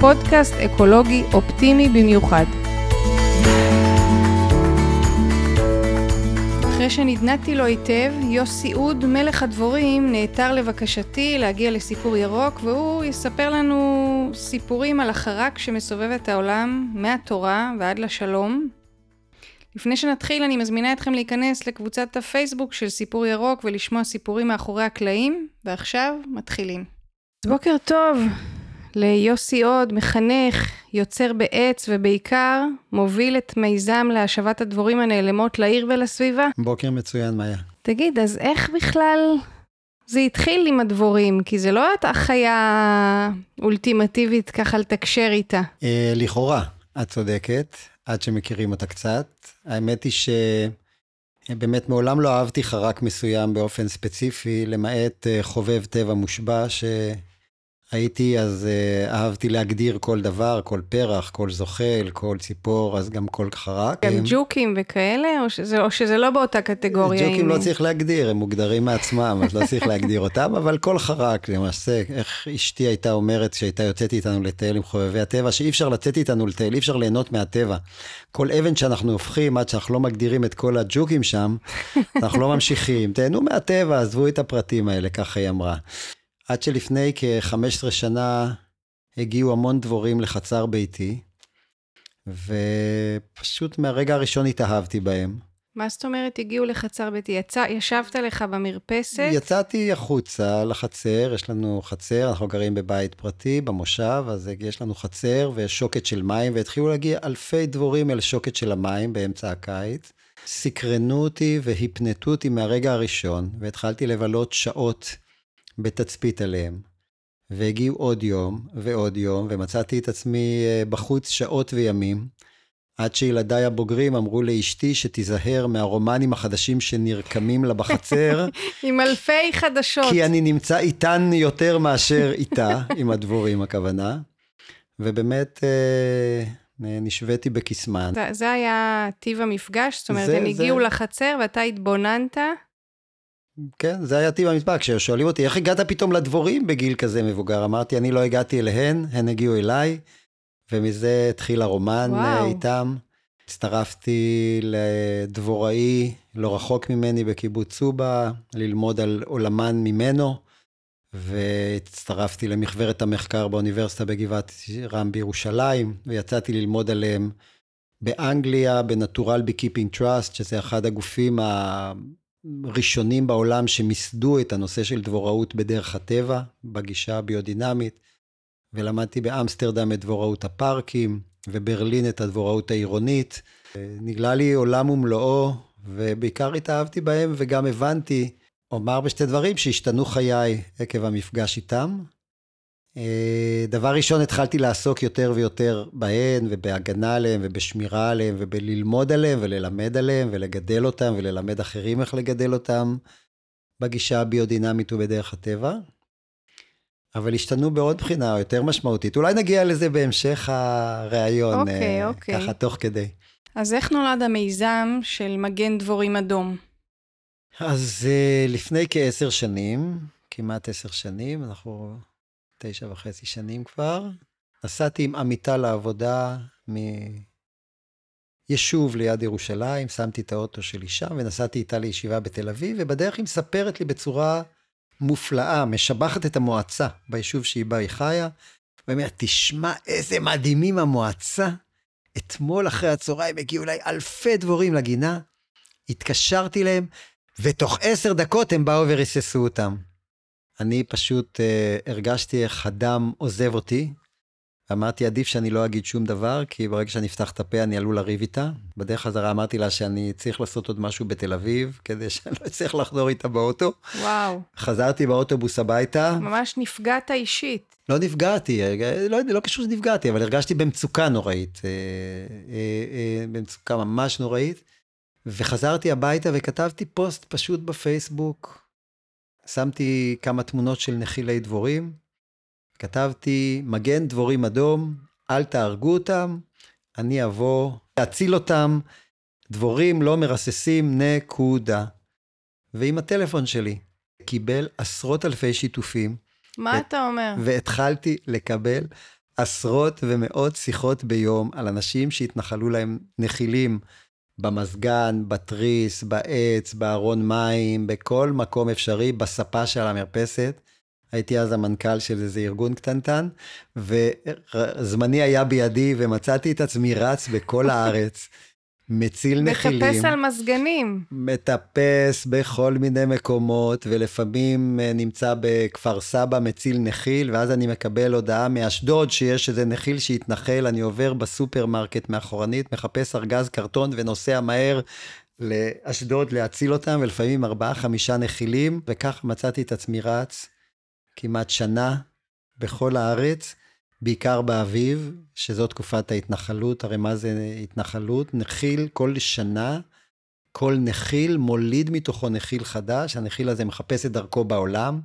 פודקאסט אקולוגי אופטימי במיוחד. אחרי שנדנדתי לו היטב, יוסי אוד, מלך הדבורים, נעתר לבקשתי להגיע לסיפור ירוק, והוא יספר לנו סיפורים על החרק שמסובב את העולם, מהתורה ועד לשלום. לפני שנתחיל, אני מזמינה אתכם להיכנס לקבוצת הפייסבוק של סיפור ירוק ולשמוע סיפורים מאחורי הקלעים, ועכשיו מתחילים. אז בוקר טוב ליוסי עוד, מחנך, יוצר בעץ ובעיקר מוביל את מיזם להשבת הדבורים הנעלמות לעיר ולסביבה. בוקר מצוין, מאיה. תגיד, אז איך בכלל זה התחיל עם הדבורים? כי זה לא הייתה חיה אולטימטיבית ככה לתקשר איתה. אה, לכאורה, את צודקת, עד שמכירים אותה קצת. האמת היא שבאמת מעולם לא אהבתי חרק מסוים באופן ספציפי, למעט אה, חובב טבע מושבע, ש... הייתי, אז uh, אהבתי להגדיר כל דבר, כל פרח, כל זוחל, כל ציפור, אז גם כל חרק. גם ג'וקים וכאלה, או שזה, או שזה לא באותה קטגוריה? ג'וקים לא צריך להגדיר, הם מוגדרים מעצמם, אז לא צריך להגדיר אותם, אבל כל חרק, למעשה, איך אשתי הייתה אומרת כשהייתה יוצאת איתנו לטייל עם חובבי הטבע, שאי אפשר לצאת איתנו לטייל, אי אפשר ליהנות מהטבע. כל אבן שאנחנו הופכים, עד שאנחנו לא מגדירים את כל הג'וקים שם, אנחנו לא ממשיכים. תהנו מהטבע, עזבו את הפרטים האלה, ככה היא אמרה. עד שלפני כ-15 שנה הגיעו המון דבורים לחצר ביתי, ופשוט מהרגע הראשון התאהבתי בהם. מה זאת אומרת הגיעו לחצר ביתי? יצא, ישבת לך במרפסת? יצאתי החוצה לחצר, יש לנו חצר, אנחנו גרים בבית פרטי, במושב, אז יש לנו חצר ויש שוקת של מים, והתחילו להגיע אלפי דבורים אל שוקת של המים באמצע הקיץ. סקרנו אותי והפנטו אותי מהרגע הראשון, והתחלתי לבלות שעות בתצפית עליהם. והגיעו עוד יום ועוד יום, ומצאתי את עצמי אה, בחוץ שעות וימים, עד שילדיי הבוגרים אמרו לאשתי שתיזהר מהרומנים החדשים שנרקמים לה בחצר. עם אלפי חדשות. כי אני נמצא איתן יותר מאשר איתה, עם הדבורים הכוונה. ובאמת אה, נשוויתי בקסמן. זה היה טיב המפגש? זאת אומרת, זה, הם הגיעו זה... לחצר ואתה התבוננת? כן, זה היה טיב המספר. כששואלים אותי, איך הגעת פתאום לדבורים בגיל כזה מבוגר? אמרתי, אני לא הגעתי אליהן, הן הגיעו אליי, ומזה התחיל הרומן אה, וואו. איתם. הצטרפתי לדבוראי לא רחוק ממני בקיבוץ צובה, ללמוד על עולמן ממנו, והצטרפתי למעבדת המחקר באוניברסיטה בגבעת רם בירושלים, ויצאתי ללמוד עליהם באנגליה, ב Natural Beekeeping Trust, שזה אחד הגופים ראשונים בעולם שמיסדו את הנושא של דבוראות בדרך הטבע, בגישה הביודינמית, ולמדתי באמסטרדם את דבוראות הפארקים, וברלין את הדבוראות העירונית. נגלה לי עולם ומלואו, ובעיקר התאהבתי בהם, וגם הבנתי, אומר בשתי דברים, שהשתנו חיי עקב המפגש איתם. אה, דבר ראשון, התחלתי לעסוק יותר ויותר בהן, ובהגנה עליהן, ובשמירה עליהן, ובללמוד עליהן, וללמד עליהן, ולגדל אותן, וללמד אחרים איך לגדל אותן, בגישה הביודינמית ובדרך הטבע. אבל השתנו בעוד בחינה יותר משמעותית. אולי נגיע לזה בהמשך הראיון, okay, אוקיי, okay. אוקיי. ככה תוך כדי. אז איך נולד המיזם של מגן דבורים אדום? אז אה, לפני כעשר שנים, כמעט עשר שנים, אנחנו תשע וחצי שנים כבר. נסעתי עם עמיתה לעבודה מיישוב ליד ירושלים, שמתי את האוטו שלי שם ונסעתי איתה לישיבה בתל אביב, ובדרך היא מספרת לי בצורה מופלאה, משבחת את המועצה ביישוב שהיא בה היא חיה, ואומרת, תשמע איזה מדהימים המועצה. אתמול אחרי הצהריים הגיעו אליי אלפי דבורים לגינה, התקשרתי להם, ותוך עשר דקות הם באו וריססו אותם. אני פשוט uh, הרגשתי איך הדם עוזב אותי, אמרתי, עדיף שאני לא אגיד שום דבר, כי ברגע שאני אפתח את הפה אני עלול לריב איתה. בדרך חזרה אמרתי לה שאני צריך לעשות עוד משהו בתל אביב, כדי שאני לא אצליח לחזור איתה באוטו. וואו. חזרתי באוטובוס הביתה. ממש נפגעת אישית. לא נפגעתי, לא, לא קשור שנפגעתי, אבל הרגשתי במצוקה נוראית. אה, אה, אה, במצוקה ממש נוראית. וחזרתי הביתה וכתבתי פוסט פשוט בפייסבוק. שמתי כמה תמונות של נחילי דבורים. כתבתי, מגן דבורים אדום, אל תהרגו אותם, אני אבוא להציל אותם, דבורים לא מרססים, נקודה. ועם הטלפון שלי, קיבל עשרות אלפי שיתופים. מה ו- אתה אומר? והתחלתי לקבל עשרות ומאות שיחות ביום על אנשים שהתנחלו להם נחילים במזגן, בתריס, בעץ, בארון מים, בכל מקום אפשרי, בספה של המרפסת. הייתי אז המנכ"ל של איזה ארגון קטנטן, וזמני היה בידי ומצאתי את עצמי רץ בכל הארץ. מציל נחילים. מטפס על מזגנים. מטפס בכל מיני מקומות, ולפעמים אה, נמצא בכפר סבא מציל נחיל, ואז אני מקבל הודעה מאשדוד שיש איזה נחיל שהתנחל, אני עובר בסופרמרקט מאחורנית, מחפש ארגז קרטון ונוסע מהר לאשדוד להציל אותם, ולפעמים ארבעה, חמישה נחילים, וכך מצאתי את עצמי רץ כמעט שנה בכל הארץ. בעיקר באביב, שזו תקופת ההתנחלות, הרי מה זה התנחלות? נחיל כל שנה, כל נחיל מוליד מתוכו נחיל חדש, הנחיל הזה מחפש את דרכו בעולם.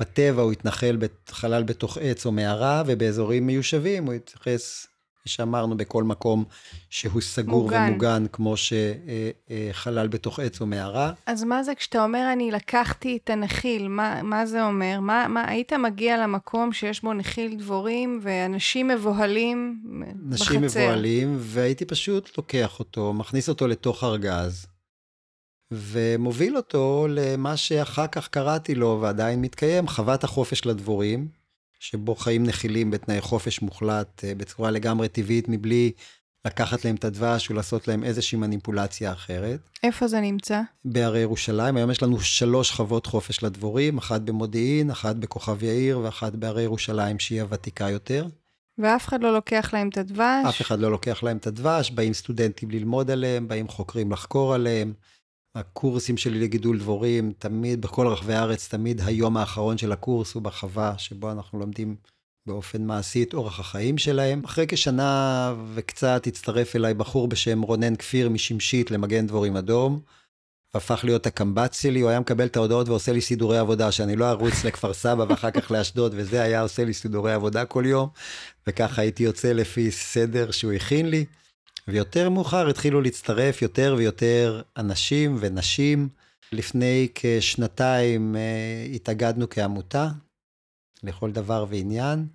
בטבע הוא התנחל בחלל בתוך עץ או מערה, ובאזורים מיושבים הוא יתייחס שאמרנו, בכל מקום שהוא סגור מוגן. ומוגן, כמו שחלל בתוך עץ או מערה. אז מה זה כשאתה אומר, אני לקחתי את הנחיל, מה, מה זה אומר? מה, מה, היית מגיע למקום שיש בו נחיל דבורים, ואנשים מבוהלים בחצר? אנשים מבוהלים, והייתי פשוט לוקח אותו, מכניס אותו לתוך ארגז. ומוביל אותו למה שאחר כך קראתי לו ועדיין מתקיים, חוות החופש לדבורים, שבו חיים נחילים בתנאי חופש מוחלט, אה, בצורה לגמרי טבעית, מבלי לקחת להם את הדבש ולעשות להם איזושהי מניפולציה אחרת. איפה זה נמצא? בהרי ירושלים. היום יש לנו שלוש חוות חופש לדבורים, אחת במודיעין, אחת בכוכב יאיר ואחת בהרי ירושלים, שהיא הוותיקה יותר. ואף אחד לא לוקח להם את הדבש? אף אחד לא לוקח להם את הדבש, באים סטודנטים ללמוד עליהם, באים חוקרים לחקור עליהם. הקורסים שלי לגידול דבורים, תמיד, בכל רחבי הארץ, תמיד היום האחרון של הקורס הוא בחווה, שבו אנחנו לומדים באופן מעשי את אורח החיים שלהם. אחרי כשנה וקצת הצטרף אליי בחור בשם רונן כפיר משמשית למגן דבורים אדום. והפך להיות הקמב"ץ שלי, הוא היה מקבל את ההודעות ועושה לי סידורי עבודה, שאני לא ארוץ לכפר סבא ואחר כך לאשדוד, וזה היה עושה לי סידורי עבודה כל יום, וככה הייתי יוצא לפי סדר שהוא הכין לי. ויותר מאוחר התחילו להצטרף יותר ויותר אנשים ונשים. לפני כשנתיים אה, התאגדנו כעמותה לכל דבר ועניין,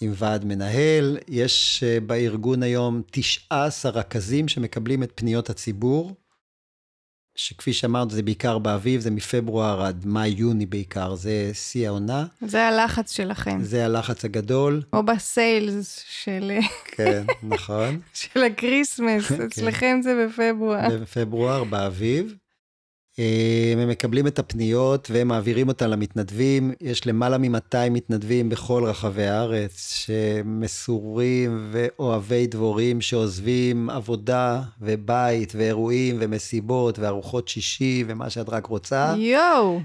עם ועד מנהל. יש אה, בארגון היום 19 רכזים שמקבלים את פניות הציבור. שכפי שאמרת, זה בעיקר באביב, זה מפברואר עד מאי-יוני בעיקר, זה שיא העונה. זה הלחץ שלכם. זה הלחץ הגדול. או ב sales של... כן, נכון. של ה Christmas, כן. אצלכם זה בפברואר. בפברואר, באביב. אה, הם מקבלים את הפניות והם מעבירים אותן למתנדבים. יש למעלה מ-200 מתנדבים בכל רחבי הארץ שמסורים ואוהבי דבורים שעוזבים עבודה ובית ואירועים ומסיבות וארוחות שישי ומה שאת רק רוצה. יואו.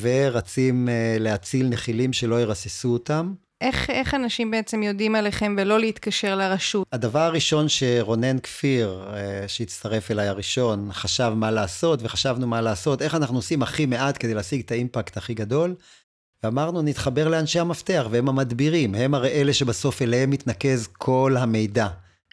ורצים אה, להציל נחילים שלא ירססו אותם. איך, איך אנשים בעצם יודעים עליכם ולא להתקשר לרשות? הדבר הראשון שרונן כפיר, אה, שהצטרף אליי הראשון, חשב מה לעשות, וחשבנו מה לעשות, איך אנחנו עושים הכי מעט כדי להשיג את האימפקט הכי גדול, ואמרנו, נתחבר לאנשי המפתח, והם המדבירים, הם הרי אלה שבסוף אליהם מתנקז כל המידע.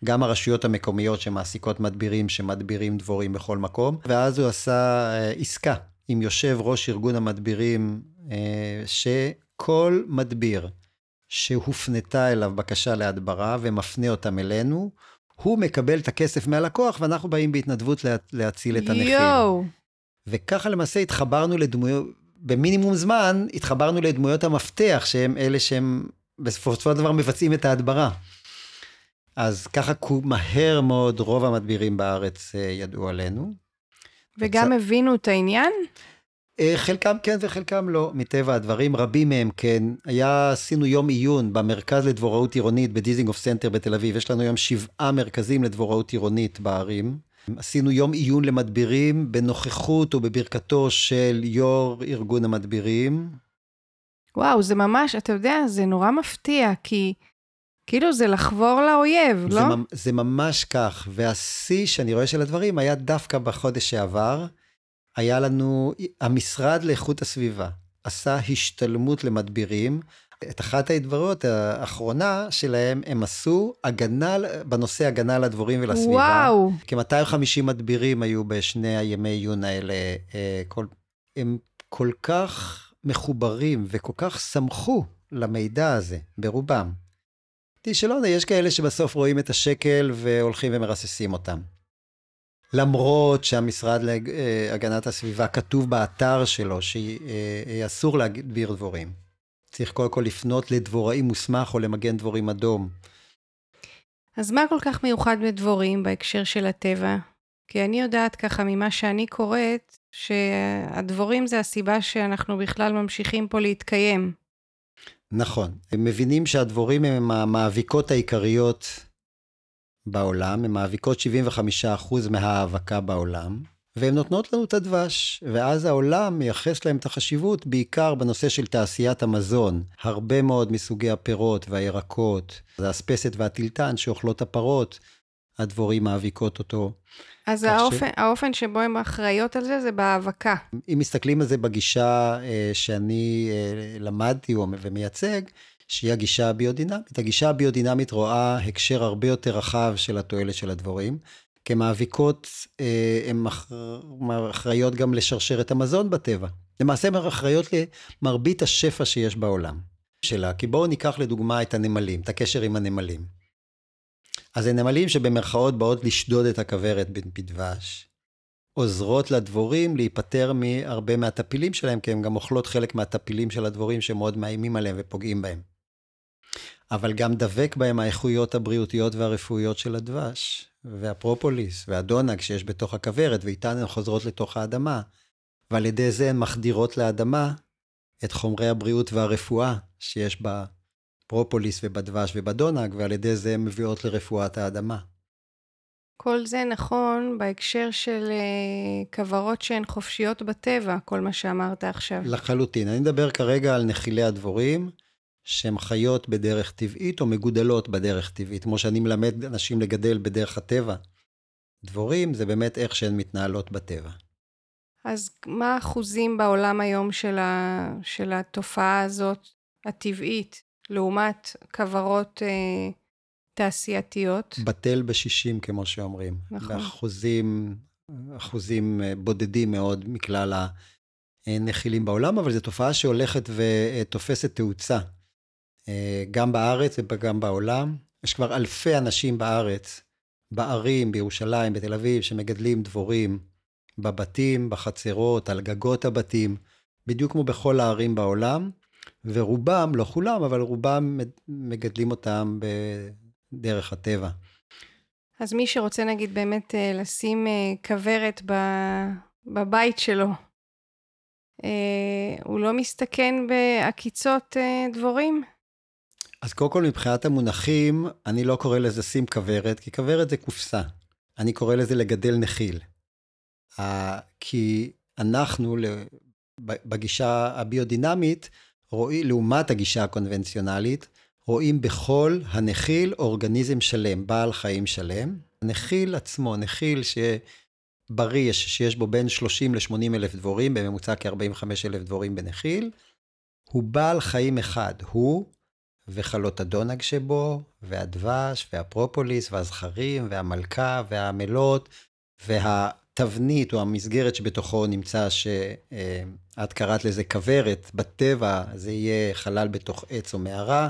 גם הרשויות המקומיות שמעסיקות מדבירים, שמדבירים דבורים בכל מקום, ואז הוא עשה אה, עסקה עם יושב ראש ארגון המדבירים, אה, שכל מדביר, שהופנתה אליו בקשה להדברה ומפנה אותם אלינו, הוא מקבל את הכסף מהלקוח ואנחנו באים בהתנדבות לה, להציל את הנכים. יואו. וככה למעשה התחברנו לדמויות, במינימום זמן התחברנו לדמויות המפתח שהם אלה שהם בסופו של דבר מבצעים את ההדברה. אז ככה מהר מאוד רוב המדבירים בארץ אה, ידעו עלינו. וגם הצ... הבינו את העניין? אה, חלקם כן וחלקם לא, מטבע הדברים, רבים מהם כן. היה, עשינו יום עיון במרכז לדבוראות עירונית בדיזינגוף סנטר בתל אביב, יש לנו היום שבעה מרכזים לדבוראות עירונית בערים. עשינו יום עיון למדבירים בנוכחות ובברכתו של יו"ר ארגון המדבירים. וואו, זה ממש, אתה יודע, זה נורא מפתיע, כי כאילו זה לחבור לאויב, זה, לא? ממ- זה ממש כך, והשיא שאני רואה של הדברים היה דווקא בחודש שעבר. היה לנו, המשרד לאיכות הסביבה עשה השתלמות למדבירים. את אחת ההתבררות האחרונה שלהם, הם עשו הגנה, בנושא הגנה על הדבורים ולסביבה. וואו, כ-250 מדבירים היו בשני הימי עיון האלה. אה, כל, הם כל כך מחוברים וכל כך שמחו למידע הזה, ברובם. תשאלו, יש כאלה שבסוף רואים את השקל והולכים ומרססים אותם. למרות שהמשרד להגנת הסביבה כתוב באתר שלו שאסור להדביר דבורים. צריך קודם כל לפנות לדבוראי מוסמך או למגן דבורים אדום. אז מה כל כך מיוחד בדבורים בהקשר של הטבע? כי אני יודעת ככה ממה שאני קוראת, שהדבורים זה הסיבה שאנחנו בכלל ממשיכים פה להתקיים. נכון, הם מבינים שהדבורים הם המאביקות העיקריות בעולם, הן מאביקות 75% מההאבקה בעולם, והן נותנות לנו את הדבש, ואז העולם מייחס להם את החשיבות בעיקר בנושא של תעשיית המזון. הרבה מאוד מסוגי הפירות והירקות, האספסת והטילטן שאוכלות הפרות, הדבורים מאביקות אותו. אז האופן, ש... האופן שבו הן אחראיות על זה, זה בהאבקה. אם מסתכלים על זה בגישה אה, שאני אה, למדתי ומייצג, שהיא הגישה הביודינמית. הגישה הביודינמית רואה הקשר הרבה יותר רחב של התועלת של הדבורים. כמאביקות, הן אחראיות גם לשרשרת המזון בטבע. למעשה הן אחראיות למרבית השפע שיש בעולם שלה. כי בואו ניקח לדוגמה את הנמלים, את הקשר עם הנמלים. אז הנמלים שבמרכאות באות לשדוד את הכוורת בדבש, עוזרות לדבורים להיפטר מהרבה מהטפילים שלהם, כי הן גם אוכלות חלק מהטפילים של הדבורים שמאוד מאיימים עליהם ופוגעים בהם. אבל גם דבק בהם האיכויות הבריאותיות והרפואיות של הדבש, והפרופוליס, והדונג שיש בתוך הכוורת, ואיתן הן חוזרות לתוך האדמה, ועל ידי זה הן מחדירות לאדמה את חומרי הבריאות והרפואה שיש בפרופוליס ובדבש ובדונג, ועל ידי זה הן מביאות לרפואת האדמה. כל זה נכון בהקשר של כוורות שהן חופשיות בטבע, כל מה שאמרת עכשיו. לחלוטין. אני מדבר כרגע על נחילי הדבורים. שהן חיות בדרך טבעית או מגודלות בדרך טבעית, כמו שאני מלמד אנשים לגדל בדרך הטבע. דבורים זה באמת איך שהן מתנהלות בטבע. אז מה האחוזים בעולם היום של, ה... של התופעה הזאת, הטבעית, לעומת כוורות אה, תעשייתיות? בטל בשישים, כמו שאומרים. נכון. באחוזים, אחוזים בודדים מאוד מכלל הנחילים בעולם, אבל זו תופעה שהולכת ותופסת תאוצה. גם בארץ וגם בעולם. יש כבר אלפי אנשים בארץ, בערים, בירושלים, בתל אביב, שמגדלים דבורים בבתים, בחצרות, על גגות הבתים, בדיוק כמו בכל הערים בעולם, ורובם, לא כולם, אבל רובם מגדלים אותם בדרך הטבע. אז מי שרוצה נגיד באמת לשים כוורת בבית שלו, הוא לא מסתכן בעקיצות דבורים? אז קודם כל, מבחינת המונחים, אני לא קורא לזה שים כוורת, כי כוורת זה קופסה. אני קורא לזה לגדל נחיל. כי אנחנו, בגישה הביודינמית, רואים, לעומת הגישה הקונבנציונלית, רואים בכל הנחיל אורגניזם שלם, בעל חיים שלם. הנחיל עצמו, נחיל שבריא, שיש בו בין 30 ל-80 אלף דבורים, בממוצע כ-45 אלף דבורים בנחיל, הוא בעל חיים אחד, הוא וחלות הדונג שבו, והדבש, והפרופוליס, והזכרים, והמלכה, והעמלות, והתבנית או המסגרת שבתוכו נמצא, שאת קראת לזה כוורת, בטבע זה יהיה חלל בתוך עץ או מערה.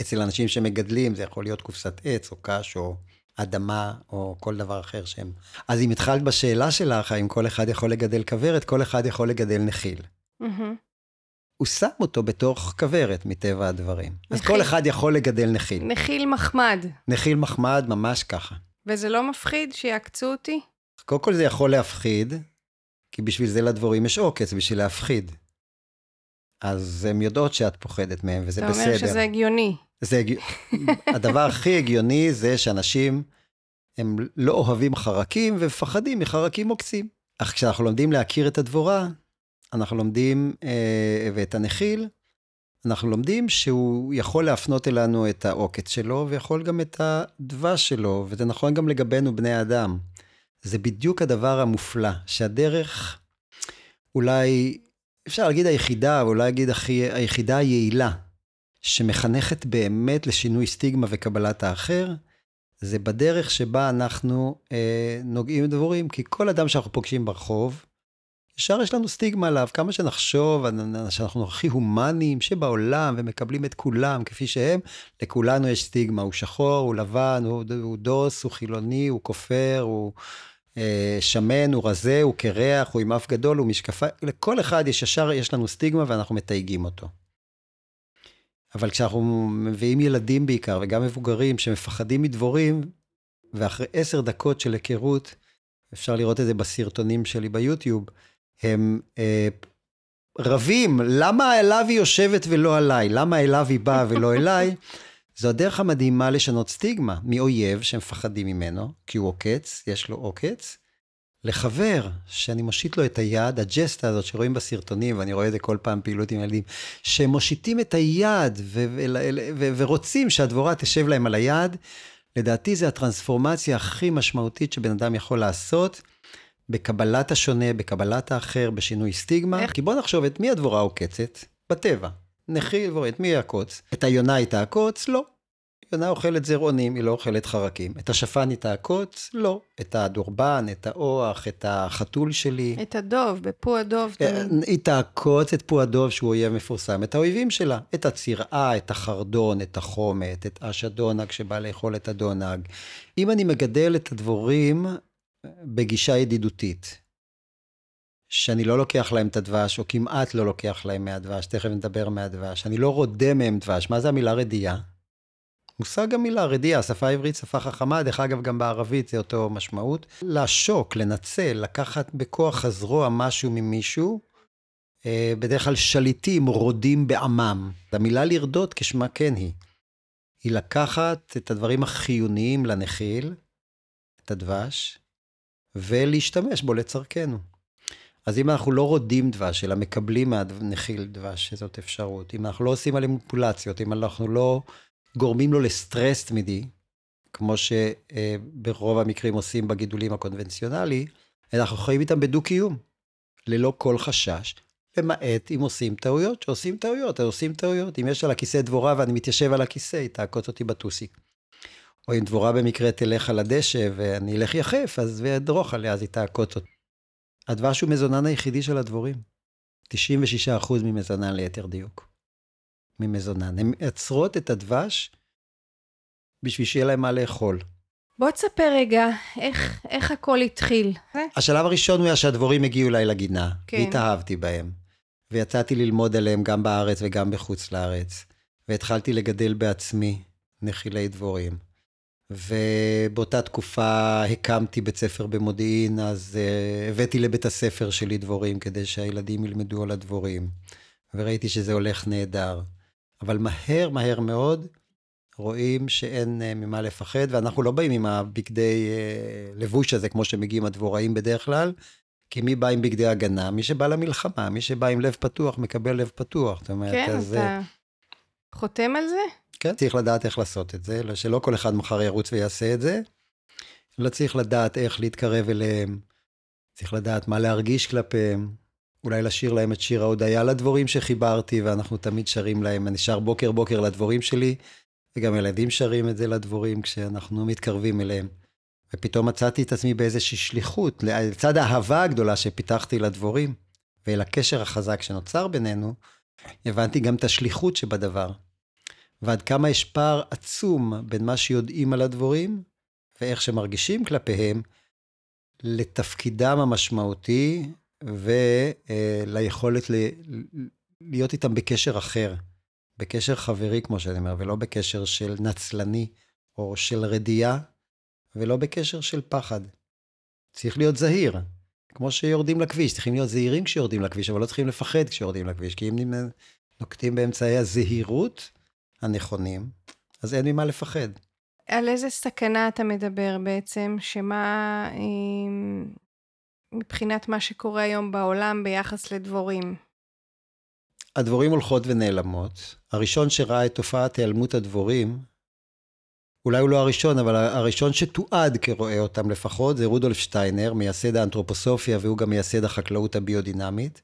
אצל אנשים שמגדלים זה יכול להיות קופסת עץ או קש או אדמה או כל דבר אחר שהם. אז אם התחלת בשאלה שלך, האם כל אחד יכול לגדל כוורת, כל אחד יכול לגדל נחיל. Mm-hmm. הוא שם אותו בתוך כוורת, מטבע הדברים. נחיל. אז כל אחד יכול לגדל נחיל. נחיל מחמד. נחיל מחמד, ממש ככה. וזה לא מפחיד שיעקצו אותי? קודם כל זה יכול להפחיד, כי בשביל זה לדבורים יש עוקץ, בשביל להפחיד. אז הן יודעות שאת פוחדת מהן, וזה אתה בסדר. אומר שזה הגיוני. זה, הג- הדבר הכי הגיוני זה שאנשים, הם לא אוהבים חרקים ומפחדים מחרקים עוקצים. אך כשאנחנו לומדים להכיר את הדבורה, אנחנו לומדים, אה, ואת הנחיל, אנחנו לומדים שהוא יכול להפנות אלינו את העוקץ שלו, ויכול גם את הדבש שלו, וזה נכון גם לגבינו בני האדם. זה בדיוק הדבר המופלא, שהדרך, אולי, אפשר להגיד היחידה, או אולי להגיד הכי, היחידה היעילה, שמחנכת באמת לשינוי סטיגמה וקבלת האחר, זה בדרך שבה אנחנו אה, נוגעים בדבורים. כי כל אדם שאנחנו פוגשים ברחוב, ישר יש לנו סטיגמה עליו, כמה שנחשוב שאנחנו הכי הומניים שבעולם ומקבלים את כולם כפי שהם, לכולנו יש סטיגמה, הוא שחור, הוא לבן, הוא, הוא דוס, הוא חילוני, הוא כופר, הוא אה, שמן, הוא רזה, הוא קרח, הוא עם אף גדול, הוא משקפיים, לכל אחד יש ישר, יש לנו סטיגמה ואנחנו מתייגים אותו. אבל כשאנחנו מביאים ילדים בעיקר, וגם מבוגרים, שמפחדים מדבורים, ואחרי עשר דקות של היכרות, אפשר לראות את זה בסרטונים שלי ביוטיוב, הם אה, רבים, למה אליו היא יושבת ולא עליי? למה אליו היא באה ולא אליי? זו הדרך המדהימה לשנות סטיגמה מאויב שמפחדים ממנו, כי הוא עוקץ, יש לו עוקץ, לחבר, שאני מושיט לו את היד, הג'סטה הזאת שרואים בסרטונים, ואני רואה את זה כל פעם פעילות עם ילדים, שמושיטים את היד ו- ו- ו- ורוצים שהדבורה תשב להם על היד, לדעתי זה הטרנספורמציה הכי משמעותית שבן אדם יכול לעשות. בקבלת השונה, בקבלת האחר, בשינוי סטיגמה. איך? כי בוא נחשוב את מי הדבורה עוקצת? בטבע. נכיל דבורה, את מי יעקוץ? את היונה היא תעקוץ? לא. יונה אוכלת זרעונים, היא לא אוכלת חרקים. את השפן היא תעקוץ? לא. את הדורבן, את האוח, את החתול שלי. את הדוב, בפו הדוב תמיד. היא תעקוץ את פו הדוב שהוא אויב מפורסם, את האויבים שלה. את הצירעה, את החרדון, את החומת, את אש הדונג שבא לאכול את הדונג. אם אני מגדל את הדבורים בגישה ידידותית, שאני לא לוקח להם את הדבש, או כמעט לא לוקח להם מהדבש, תכף נדבר מהדבש, אני לא רודה מהם דבש. מה זה המילה רדייה? מושג המילה רדייה, שפה עברית, שפה חכמה, דרך אגב, גם בערבית זה אותו משמעות. לעשוק, לנצל, לקחת בכוח הזרוע משהו ממישהו, אה, בדרך כלל שליטים רודים בעמם. המילה לרדות כשמה כן היא. היא לקחת את הדברים החיוניים לנחיל, את הדבש, ולהשתמש בו לצרכנו. אז אם אנחנו לא רודים דבש, אלא מקבלים מהנחיל דבש, שזאת אפשרות, אם אנחנו לא עושים עליהם מניפולציות, אם אנחנו לא גורמים לו לסטרס תמידי, כמו שברוב המקרים עושים בגידולים הקונבנציונלי, אנחנו חיים איתם בדו-קיום, ללא כל חשש, למעט אם עושים טעויות, שעושים טעויות, אז עושים טעויות. אם יש על הכיסא דבורה ואני מתיישב על הכיסא, היא תעקוץ אותי בטוסיק. או אם דבורה במקרה תלך על הדשא ואני אלך יחף, אז ואדרוך עליה, אז היא תעקוץ אותי. הדבש הוא מזונן היחידי של הדבורים. 96% ממזונן ליתר דיוק. ממזונן. הן מייצרות את הדבש בשביל שיהיה להם מה לאכול. בוא תספר רגע, איך, איך הכל התחיל. השלב הראשון הוא היה שהדבורים הגיעו אליי לגינה, כן. והתאהבתי בהם. ויצאתי ללמוד עליהם גם בארץ וגם בחוץ לארץ. והתחלתי לגדל בעצמי נחילי דבורים. ובאותה תקופה הקמתי בית ספר במודיעין, אז uh, הבאתי לבית הספר שלי דבורים כדי שהילדים ילמדו על הדבורים. וראיתי שזה הולך נהדר. אבל מהר, מהר מאוד, רואים שאין uh, ממה לפחד, ואנחנו לא באים עם הבגדי uh, לבוש הזה, כמו שמגיעים הדבוראים בדרך כלל, כי מי בא עם בגדי הגנה? מי שבא למלחמה, מי שבא עם לב פתוח, מקבל לב פתוח. זאת אומרת, כן, אז, אתה חותם על זה? כן, צריך לדעת איך לעשות את זה, לא- שלא כל אחד מחר ירוץ ויעשה את זה, אלא צריך לדעת איך להתקרב אליהם, צריך לדעת מה להרגיש כלפיהם, אולי לשיר להם את שיר ההודיה לדבורים שחיברתי, ואנחנו תמיד שרים להם, אני שר בוקר בוקר לדבורים שלי, וגם ילדים שרים את זה לדבורים כשאנחנו מתקרבים אליהם. ופתאום מצאתי את עצמי באיזושהי שליחות, לצד האהבה הגדולה שפיתחתי לדבורים, ואל הקשר החזק שנוצר בינינו, הבנתי גם את השליחות שבדבר. ועד כמה יש פער עצום בין מה שיודעים על הדבורים ואיך שמרגישים כלפיהם, לתפקידם המשמעותי וליכולת להיות איתם בקשר אחר, בקשר חברי, כמו שאני אומר, ולא בקשר של נצלני או של רדייה, ולא בקשר של פחד. צריך להיות זהיר, כמו שיורדים לכביש, צריכים להיות זהירים כשיורדים לכביש, אבל לא צריכים לפחד כשיורדים לכביש, כי אם נוקטים באמצעי הזהירות הנכונים, אז אין ממה לפחד. על איזה סכנה אתה מדבר בעצם? שמה מבחינת מה שקורה היום בעולם ביחס לדבורים? הדבורים הולכות ונעלמות. הראשון שראה את תופעת היעלמות הדבורים, אולי הוא לא הראשון, אבל הראשון שתועד כרואה אותם לפחות, זה רודולף שטיינר, מייסד האנתרופוסופיה והוא גם מייסד החקלאות הביודינמית,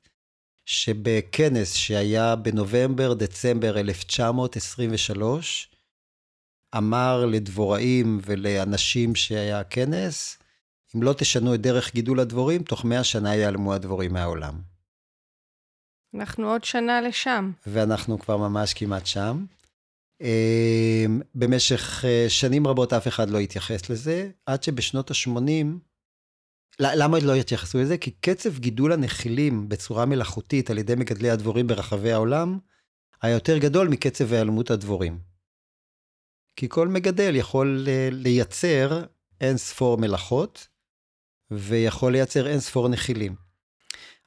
שבכנס שהיה בנובמבר-דצמבר 1923, אמר לדבוראים ולאנשים שהיה כנס, אם לא תשנו את דרך גידול הדבורים, תוך מאה שנה ייעלמו הדבורים מהעולם. אנחנו עוד שנה לשם. ואנחנו כבר ממש כמעט שם. אמ, במשך אה, שנים רבות אף אחד לא התייחס לזה, עד שבשנות ה-80, למה לא התייחסו לזה? כי קצב גידול הנחילים בצורה מלאכותית על ידי מגדלי הדבורים ברחבי העולם, היה יותר גדול מקצב היעלמות הדבורים. כי כל מגדל יכול אה, לייצר אין ספור מלאכות, ויכול לייצר אין ספור נחילים.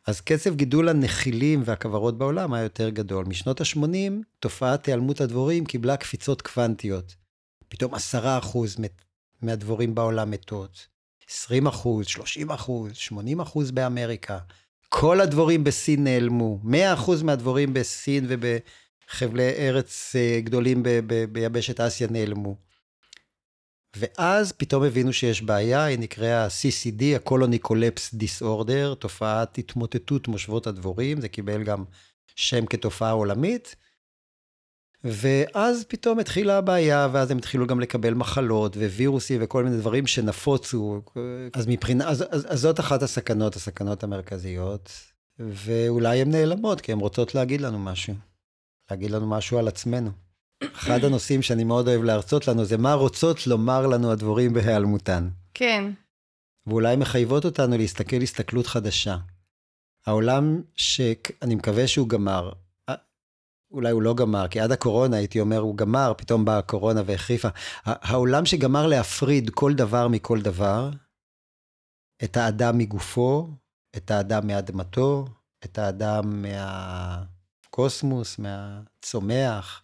אז קצב גידול הנחילים והכוורות בעולם היה יותר גדול. משנות ה-80, תופעת היעלמות הדבורים קיבלה קפיצות קוונטיות. פתאום 10% מהדבורים בעולם מתות, 20 30 80 באמריקה. כל הדבורים בסין נעלמו, 100 מהדבורים בסין ובחבלי ארץ אה, גדולים ב- ב- ביבשת אסיה נעלמו. ואז פתאום הבינו שיש בעיה, היא נקראה CCD, Collapse Disorder, תופעת התמוטטות מושבות הדבורים, זה קיבל גם שם כתופעה עולמית. ואז פתאום התחילה הבעיה, ואז הם התחילו גם לקבל מחלות ווירוסים וכל מיני דברים שנפוצו. אז מבחינה, אז, אז, אז זאת אחת הסכנות, הסכנות המרכזיות, ואולי הן נעלמות, כי הן רוצות להגיד לנו משהו. להגיד לנו משהו על עצמנו. אחד הנושאים שאני מאוד אוהב להרצות לנו זה מה רוצות לומר לנו הדבורים בהיעלמותן. כן. ואולי מחייבות אותנו להסתכל הסתכלות חדשה. העולם שאני מקווה שהוא גמר, אה, אולי הוא לא גמר, כי עד הקורונה הייתי אומר הוא גמר, פתאום באה הקורונה והחריפה. העולם שגמר להפריד כל דבר מכל דבר, את האדם מגופו, את האדם מאדמתו, את האדם מהקוסמוס, מהצומח,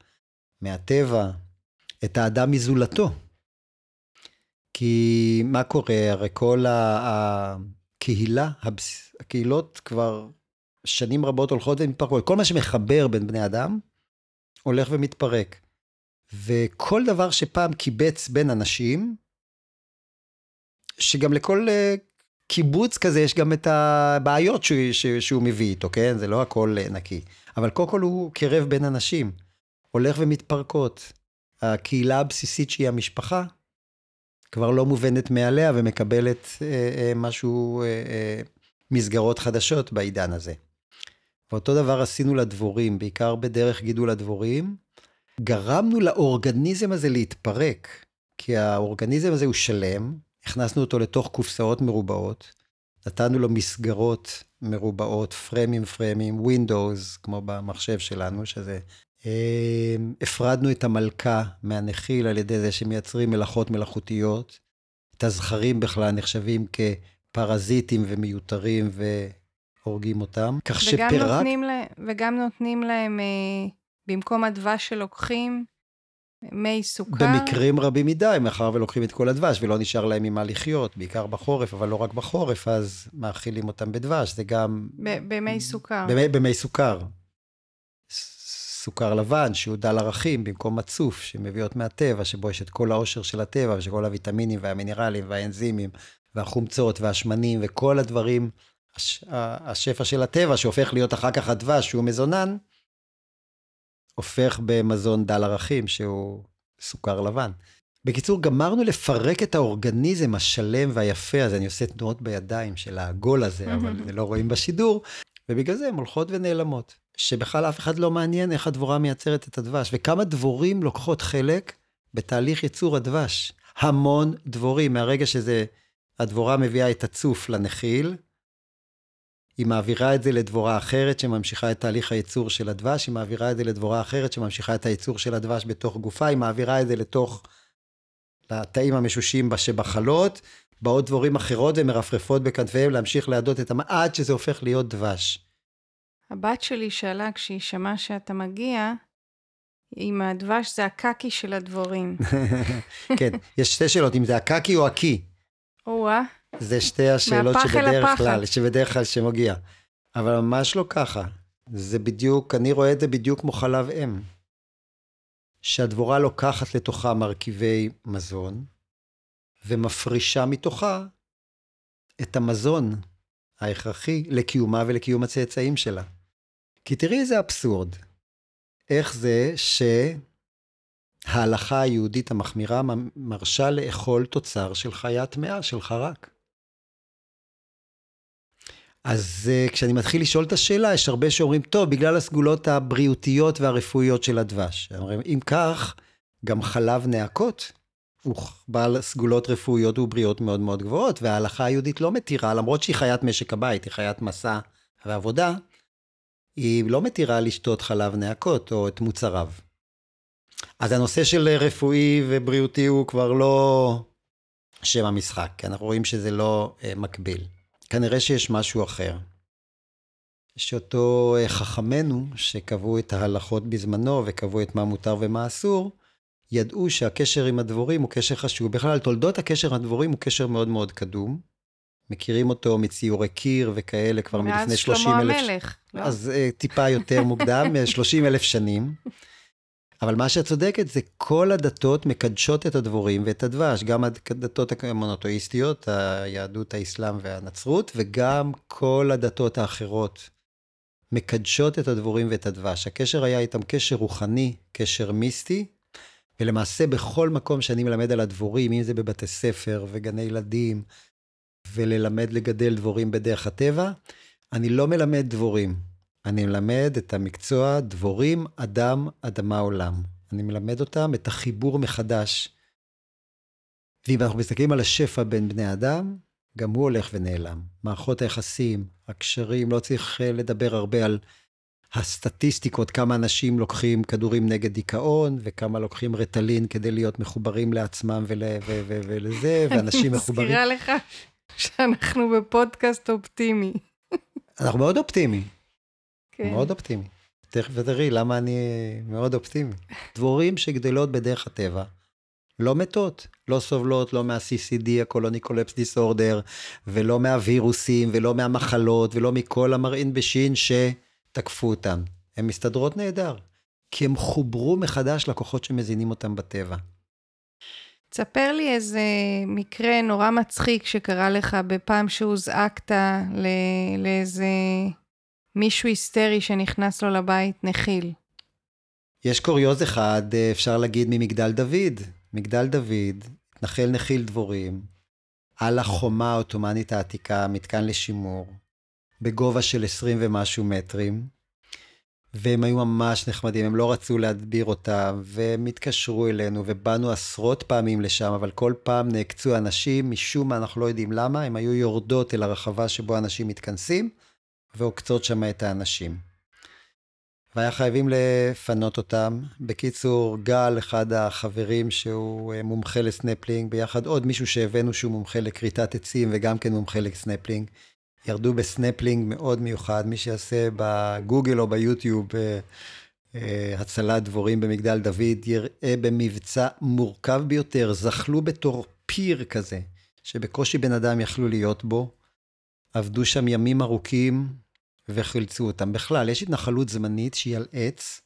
מהטבע, את האדם מזולתו. כי מה קורה? הרי כל הקהילה, הקהילות כבר שנים רבות הולכות ומתפרקות. כל מה שמחבר בין בני אדם הולך ומתפרק. וכל דבר שפעם קיבץ בין אנשים, שגם לכל אה, קיבוץ כזה יש גם את הבעיות שהוא, שהוא מביא איתו, כן? זה לא הכל אה, נקי. אבל קודם כל הוא קירב בין אנשים. הולך ומתפרקות. הקהילה הבסיסית שהיא המשפחה, כבר לא מובנת מעליה ומקבלת אה, אה, משהו, אה, אה, מסגרות חדשות בעידן הזה. ואותו דבר עשינו לדבורים, בעיקר בדרך גידול הדבורים. גרמנו לאורגניזם הזה להתפרק, כי האורגניזם הזה הוא שלם, הכנסנו אותו לתוך קופסאות מרובעות, נתנו לו מסגרות מרובעות, פרמים פרמים, Windows, כמו במחשב שלנו, שזה הפרדנו את המלכה מהנחיל על ידי זה שמייצרים מלאכות מלאכותיות. את הזכרים בכלל נחשבים כפרזיטים ומיותרים והורגים אותם. כך וגם שפירק... נותנים לה, וגם נותנים להם, אה, במקום הדבש שלוקחים, מי סוכר. במקרים רבים מדי, מאחר ולוקחים את כל הדבש ולא נשאר להם ממה לחיות, בעיקר בחורף, אבל לא רק בחורף, אז מאכילים אותם בדבש, זה גם... במי סוכר. במי, במי סוכר. סוכר לבן, שהוא דל ערכים, במקום מצוף, שמביאות מהטבע, שבו יש את כל העושר של הטבע, ושכל הוויטמינים והמינרלים והאנזימים, והחומצות והשמנים, וכל הדברים, הש, השפע של הטבע, שהופך להיות אחר כך הדבש, שהוא מזונן, הופך במזון דל ערכים, שהוא סוכר לבן. בקיצור, גמרנו לפרק את האורגניזם השלם והיפה הזה, אני עושה תנועות בידיים של העגול הזה, אבל לא רואים בשידור, ובגלל זה הן הולכות ונעלמות. שבכלל אף אחד לא מעניין איך הדבורה מייצרת את הדבש, וכמה דבורים לוקחות חלק בתהליך ייצור הדבש. המון דבורים, מהרגע שזה, הדבורה מביאה את הצוף לנחיל, היא מעבירה את זה לדבורה אחרת שממשיכה את תהליך הייצור של הדבש, היא מעבירה את זה לדבורה אחרת שממשיכה את הייצור של הדבש בתוך גופה, היא מעבירה את זה לתוך, לתאים המשושים שבחלות, באות דבורים אחרות ומרפרפות בכנפיהם להמשיך להדות את המים, עד שזה הופך להיות דבש. הבת שלי שאלה כשהיא שמעה שאתה מגיע, אם הדבש זה הקקי של הדבורים. כן, יש שתי שאלות, אם זה הקקי או הקי. או-אה. זה שתי השאלות שבדרך. כלל, שבדרך כלל שמגיע. אבל ממש לא ככה. זה בדיוק, אני רואה את זה בדיוק כמו חלב אם. שהדבורה לוקחת לתוכה מרכיבי מזון, ומפרישה מתוכה את המזון ההכרחי לקיומה ולקיום הצאצאים שלה. כי תראי איזה אבסורד. איך זה שההלכה היהודית המחמירה מרשה לאכול תוצר של חיה טמאה, של חרק. אז uh, כשאני מתחיל לשאול את השאלה, יש הרבה שאומרים, טוב, בגלל הסגולות הבריאותיות והרפואיות של הדבש. אומרים, אם כך, גם חלב נאקות הוא בעל סגולות רפואיות ובריאות מאוד מאוד גבוהות, וההלכה היהודית לא מתירה, למרות שהיא חיית משק הבית, היא חיית מסע ועבודה, היא לא מתירה לשתות חלב נאקות או את מוצריו. אז הנושא של רפואי ובריאותי הוא כבר לא שם המשחק, כי אנחנו רואים שזה לא uh, מקביל. כנראה שיש משהו אחר. שאותו אה, חכמינו, שקבעו את ההלכות בזמנו וקבעו את מה מותר ומה אסור, ידעו שהקשר עם הדבורים הוא קשר חשוב. בכלל, תולדות הקשר עם הדבורים הוא קשר מאוד מאוד קדום. מכירים אותו מציורי קיר וכאלה כבר מלפני 30 אלף... מאז שלמה המלך. לא? אז uh, טיפה יותר מוקדם, 30 אלף שנים. אבל מה שאת צודקת זה כל הדתות מקדשות את הדבורים ואת הדבש, גם הדתות המונותואיסטיות, היהדות, האסלאם והנצרות, וגם כל הדתות האחרות מקדשות את הדבורים ואת הדבש. הקשר היה איתם קשר רוחני, קשר מיסטי, ולמעשה בכל מקום שאני מלמד על הדבורים, אם זה בבתי ספר וגני ילדים, וללמד לגדל דבורים בדרך הטבע, אני לא מלמד דבורים. אני מלמד את המקצוע דבורים, אדם, אדמה, עולם. אני מלמד אותם את החיבור מחדש. ואם אנחנו מסתכלים על השפע בין בני אדם, גם הוא הולך ונעלם. מערכות היחסים, הקשרים, לא צריך אה, לדבר הרבה על הסטטיסטיקות, כמה אנשים לוקחים כדורים נגד דיכאון, וכמה לוקחים רטלין כדי להיות מחוברים לעצמם ול, ו, ו, ולזה, ואנשים מחוברים. אני מזכירה לך שאנחנו בפודקאסט אופטימי. אנחנו מאוד אופטימיים. כן. מאוד אופטימי. תכף תראי למה אני מאוד אופטימי. דבורים שגדלות בדרך הטבע, לא מתות, לא סובלות לא מה-CCD, collapse disorder, ולא מהווירוסים, ולא מהמחלות, ולא מכל המרעין בשין שתקפו אותם. הן מסתדרות נהדר, כי הם חוברו מחדש לכוחות שמזינים אותם בטבע. תספר לי איזה מקרה נורא מצחיק שקרה לך בפעם שהוזעקת לאיזה מישהו היסטרי שנכנס לו לבית נחיל. יש קוריוז אחד, אה, אפשר להגיד, ממגדל דוד. מגדל דוד, נחל נחיל דבורים, על החומה העות'מאנית העתיקה, מתקן לשימור, בגובה של 20 ומשהו מטרים, והם היו ממש נחמדים, הם לא רצו להדביר אותם, והם התקשרו אלינו, ובאנו עשרות פעמים לשם, אבל כל פעם נעקצו אנשים, משום מה אנחנו לא יודעים למה, הם היו יורדות אל הרחבה שבו אנשים מתכנסים, ועוקצות שם את האנשים. והיה חייבים לפנות אותם. בקיצור, גל, אחד החברים שהוא אה, מומחה לסנפלינג, ביחד עוד מישהו שהבאנו שהוא מומחה לכריתת עצים וגם כן מומחה לסנפלינג, ירדו בסנפלינג מאוד מיוחד. מי שיעשה בגוגל או ביוטיוב אה, אה, הצלת דבורים במגדל דוד, יראה במבצע מורכב ביותר, זחלו בתור פיר כזה, שבקושי בן אדם יכלו להיות בו. עבדו שם ימים ארוכים וחילצו אותם. בכלל, יש התנחלות זמנית שהיא על עץ,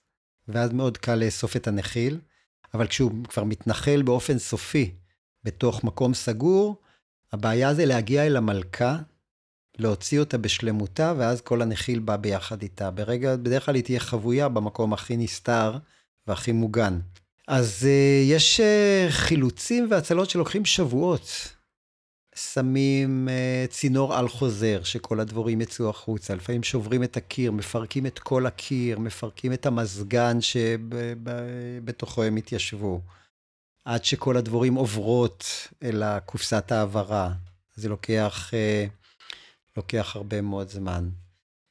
ואז מאוד קל לאסוף את הנחיל, אבל כשהוא כבר מתנחל באופן סופי בתוך מקום סגור, הבעיה זה להגיע אל המלכה, להוציא אותה בשלמותה, ואז כל הנחיל בא ביחד איתה. ברגע, בדרך כלל היא תהיה חבויה במקום הכי נסתר והכי מוגן. אז uh, יש uh, חילוצים והצלות שלוקחים שבועות. שמים uh, צינור על חוזר, שכל הדבורים יצאו החוצה. לפעמים שוברים את הקיר, מפרקים את כל הקיר, מפרקים את המזגן שבתוכו הם התיישבו. עד שכל הדבורים עוברות אל הקופסת העברה. זה לוקח, uh, לוקח הרבה מאוד זמן.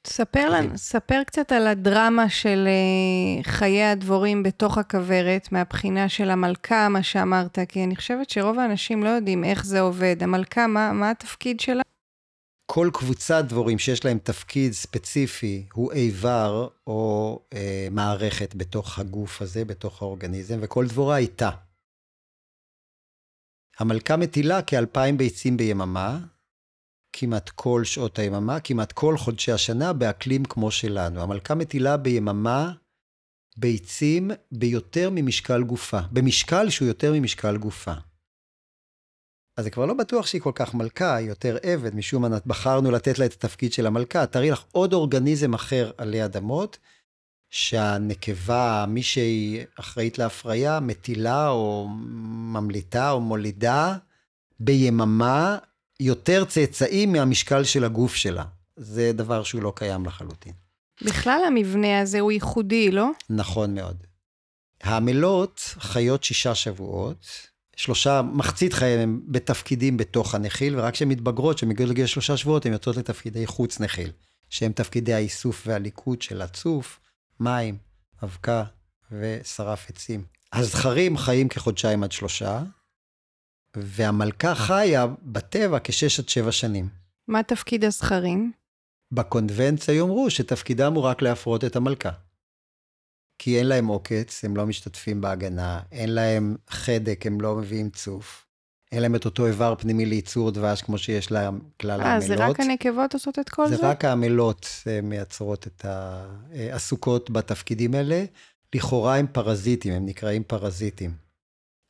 ספר, לנו, ספר קצת על הדרמה של uh, חיי הדבורים בתוך הכוורת, מהבחינה של המלכה, מה שאמרת, כי אני חושבת שרוב האנשים לא יודעים איך זה עובד. המלכה, מה, מה התפקיד שלה? כל קבוצת דבורים שיש להם תפקיד ספציפי הוא איבר או אה, מערכת בתוך הגוף הזה, בתוך האורגניזם, וכל דבורה איתה. המלכה מטילה כאלפיים ביצים ביממה, כמעט כל שעות היממה, כמעט כל חודשי השנה, באקלים כמו שלנו. המלכה מטילה ביממה ביצים ביותר ממשקל גופה, במשקל שהוא יותר ממשקל גופה. אז זה כבר לא בטוח שהיא כל כך מלכה, היא יותר עבד, משום מה בחרנו לתת לה את התפקיד של המלכה. תארי לך עוד אורגניזם אחר עלי אדמות, שהנקבה, מי שהיא אחראית להפריה, מטילה או ממליטה או מולידה ביממה יותר צאצאים מהמשקל של הגוף שלה. זה דבר שהוא לא קיים לחלוטין. בכלל המבנה הזה הוא ייחודי, לא? נכון מאוד. העמלות חיות שישה שבועות, שלושה, מחצית חייהם הם בתפקידים בתוך הנחיל, ורק כשהן מתבגרות, כשהן מגיעות לגיל שלושה שבועות, הן יוצאות לתפקידי חוץ נחיל, שהם תפקידי האיסוף והליקוט של הצוף, מים, אבקה ושרף עצים. הזכרים חיים כחודשיים עד שלושה, והמלכה חיה בטבע כשש עד שבע שנים. מה תפקיד הזכרים? בקונבנציה יאמרו שתפקידם הוא רק להפרות את המלכה. כי אין להם עוקץ, הם לא משתתפים בהגנה, אין להם חדק, הם לא מביאים צוף. אין להם את אותו איבר פנימי לייצור דבש כמו שיש להם כלל העמלות. אה, זה רק הנקבות עושות את כל זה? זה רק העמלות אה, מייצרות את העסוקות בתפקידים האלה. לכאורה הם פרזיטים, הם נקראים פרזיטים.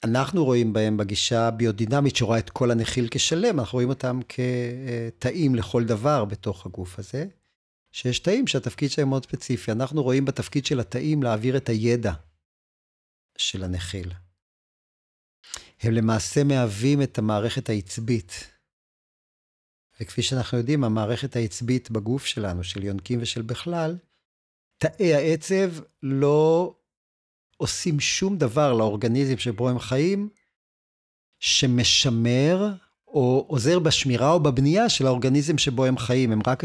אנחנו רואים בהם בגישה הביודינמית שרואה את כל הנחיל כשלם, אנחנו רואים אותם כתאים לכל דבר בתוך הגוף הזה. שיש תאים שהתפקיד שלהם מאוד ספציפי. אנחנו רואים בתפקיד של התאים להעביר את הידע של הנחיל. הם למעשה מהווים את המערכת העצבית. וכפי שאנחנו יודעים, המערכת העצבית בגוף שלנו, של יונקים ושל בכלל, תאי העצב לא עושים שום דבר לאורגניזם שבו הם חיים, שמשמר או עוזר בשמירה או בבנייה של האורגניזם שבו הם חיים. הם רק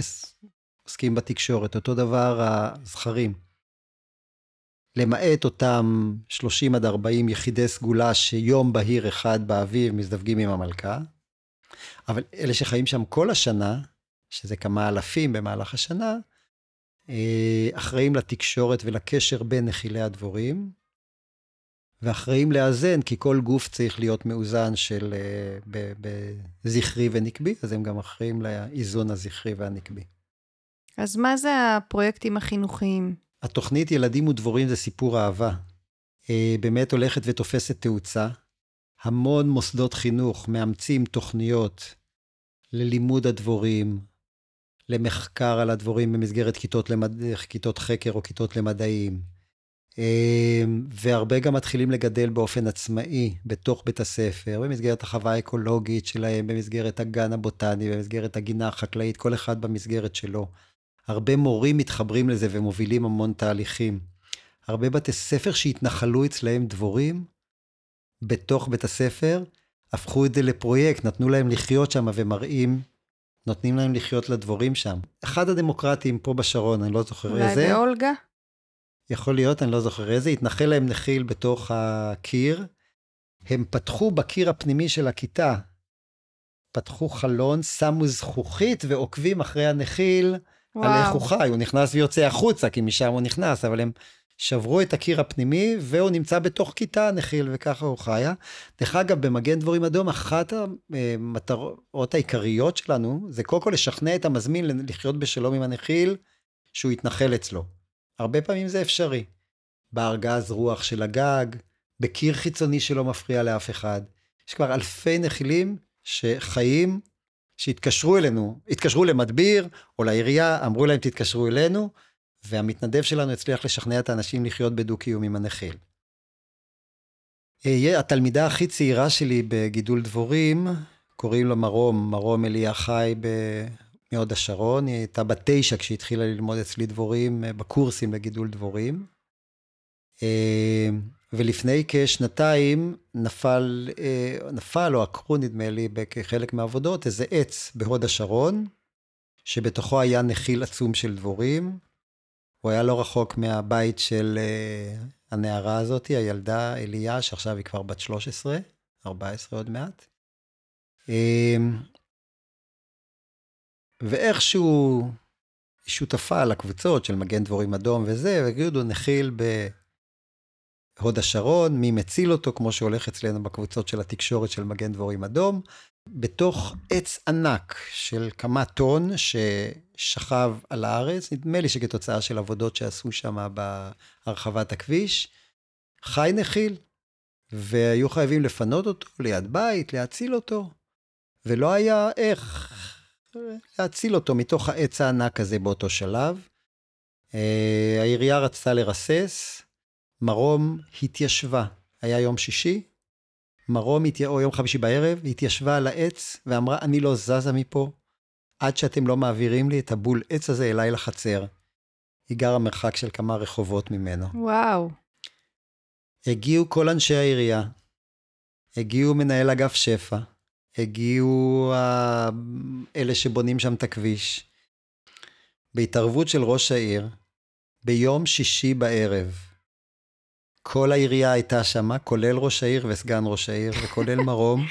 עוסקים בתקשורת, אותו דבר הזכרים. למעט אותם 30 עד 40 יחידי סגולה שיום בהיר אחד באביב מזדווגים עם המלכה, אבל אלה שחיים שם כל השנה, שזה כמה אלפים במהלך השנה, אה, אחראים לתקשורת ולקשר בין נחילי הדבורים, ואחראים לאזן, כי כל גוף צריך להיות מאוזן של אה, בזכרי ונקבי, אז הם גם אחראים לאיזון הזכרי והנקבי. אז מה זה הפרויקטים החינוכיים? התוכנית ילדים ודבורים זה סיפור אהבה. אה, באמת הולכת ותופסת תאוצה. המון מוסדות חינוך מאמצים תוכניות ללימוד הדבורים, למחקר על הדבורים במסגרת כיתות, למד... כיתות חקר או כיתות למדעים. אה, והרבה גם מתחילים לגדל באופן עצמאי בתוך בית הספר, במסגרת החווה האקולוגית שלהם, במסגרת הגן הבוטני, במסגרת הגינה החקלאית, כל אחד במסגרת שלו. הרבה מורים מתחברים לזה ומובילים המון תהליכים. הרבה בתי ספר שהתנחלו אצלהם דבורים, בתוך בית הספר, הפכו את זה לפרויקט, נתנו להם לחיות שם ומראים, נותנים להם לחיות לדבורים שם. אחד הדמוקרטים פה בשרון, אני לא זוכר איזה. אולי באולגה? יכול להיות, אני לא זוכר איזה, התנחל להם נחיל בתוך הקיר. הם פתחו בקיר הפנימי של הכיתה, פתחו חלון, שמו זכוכית ועוקבים אחרי הנחיל. וואו. על איך הוא חי, הוא נכנס ויוצא החוצה, כי משם הוא נכנס, אבל הם שברו את הקיר הפנימי, והוא נמצא בתוך כיתה נחיל, וככה הוא חיה. דרך אגב, במגן דבורים אדום, אחת המטרות העיקריות שלנו, זה קודם כל לשכנע את המזמין לחיות בשלום עם הנחיל, שהוא יתנחל אצלו. הרבה פעמים זה אפשרי. בארגז רוח של הגג, בקיר חיצוני שלא מפריע לאף אחד. יש כבר אלפי נחילים שחיים שהתקשרו אלינו, התקשרו למדביר או לעירייה, אמרו להם תתקשרו אלינו, והמתנדב שלנו הצליח לשכנע את האנשים לחיות בדו-קיום עם הנחיל. התלמידה הכי צעירה שלי בגידול דבורים, קוראים לה מרום, מרום אליה חי מהוד השרון, היא הייתה בת תשע כשהתחילה ללמוד אצלי דבורים בקורסים לגידול דבורים. אה, ולפני כשנתיים נפל, אה, נפל או עקרו נדמה לי כחלק מהעבודות איזה עץ בהוד השרון, שבתוכו היה נחיל עצום של דבורים. הוא היה לא רחוק מהבית של הנערה הזאתי, הילדה אליה, שעכשיו היא כבר בת 13, 14 עוד מעט. ואיכשהו שותפה לקבוצות של מגן דבורים אדום וזה, ויגידו, נחיל בהוד השרון, מי מציל אותו, כמו שהולך אצלנו בקבוצות של התקשורת של מגן דבורים אדום, בתוך עץ ענק של כמה טון ששכב על הארץ, נדמה לי שכתוצאה של עבודות שעשו שם בהרחבת הכביש, חי נחיל, והיו חייבים לפנות אותו ליד בית, להציל אותו, ולא היה איך להציל אותו מתוך העץ הענק הזה באותו שלב. אה, העירייה רצתה לרסס, מרום התיישבה. היה יום שישי, מרום, או יום חמישי בערב, התיישבה על העץ ואמרה, אני לא זזה מפה עד שאתם לא מעבירים לי את הבול עץ הזה אליי לחצר. היא גרה מרחק של כמה רחובות ממנו. וואו. הגיעו כל אנשי העירייה, הגיעו מנהל אגף שפע, הגיעו אלה שבונים שם את הכביש. בהתערבות של ראש העיר, ביום שישי בערב, כל העירייה הייתה שם, כולל ראש העיר וסגן ראש העיר, וכולל מרום,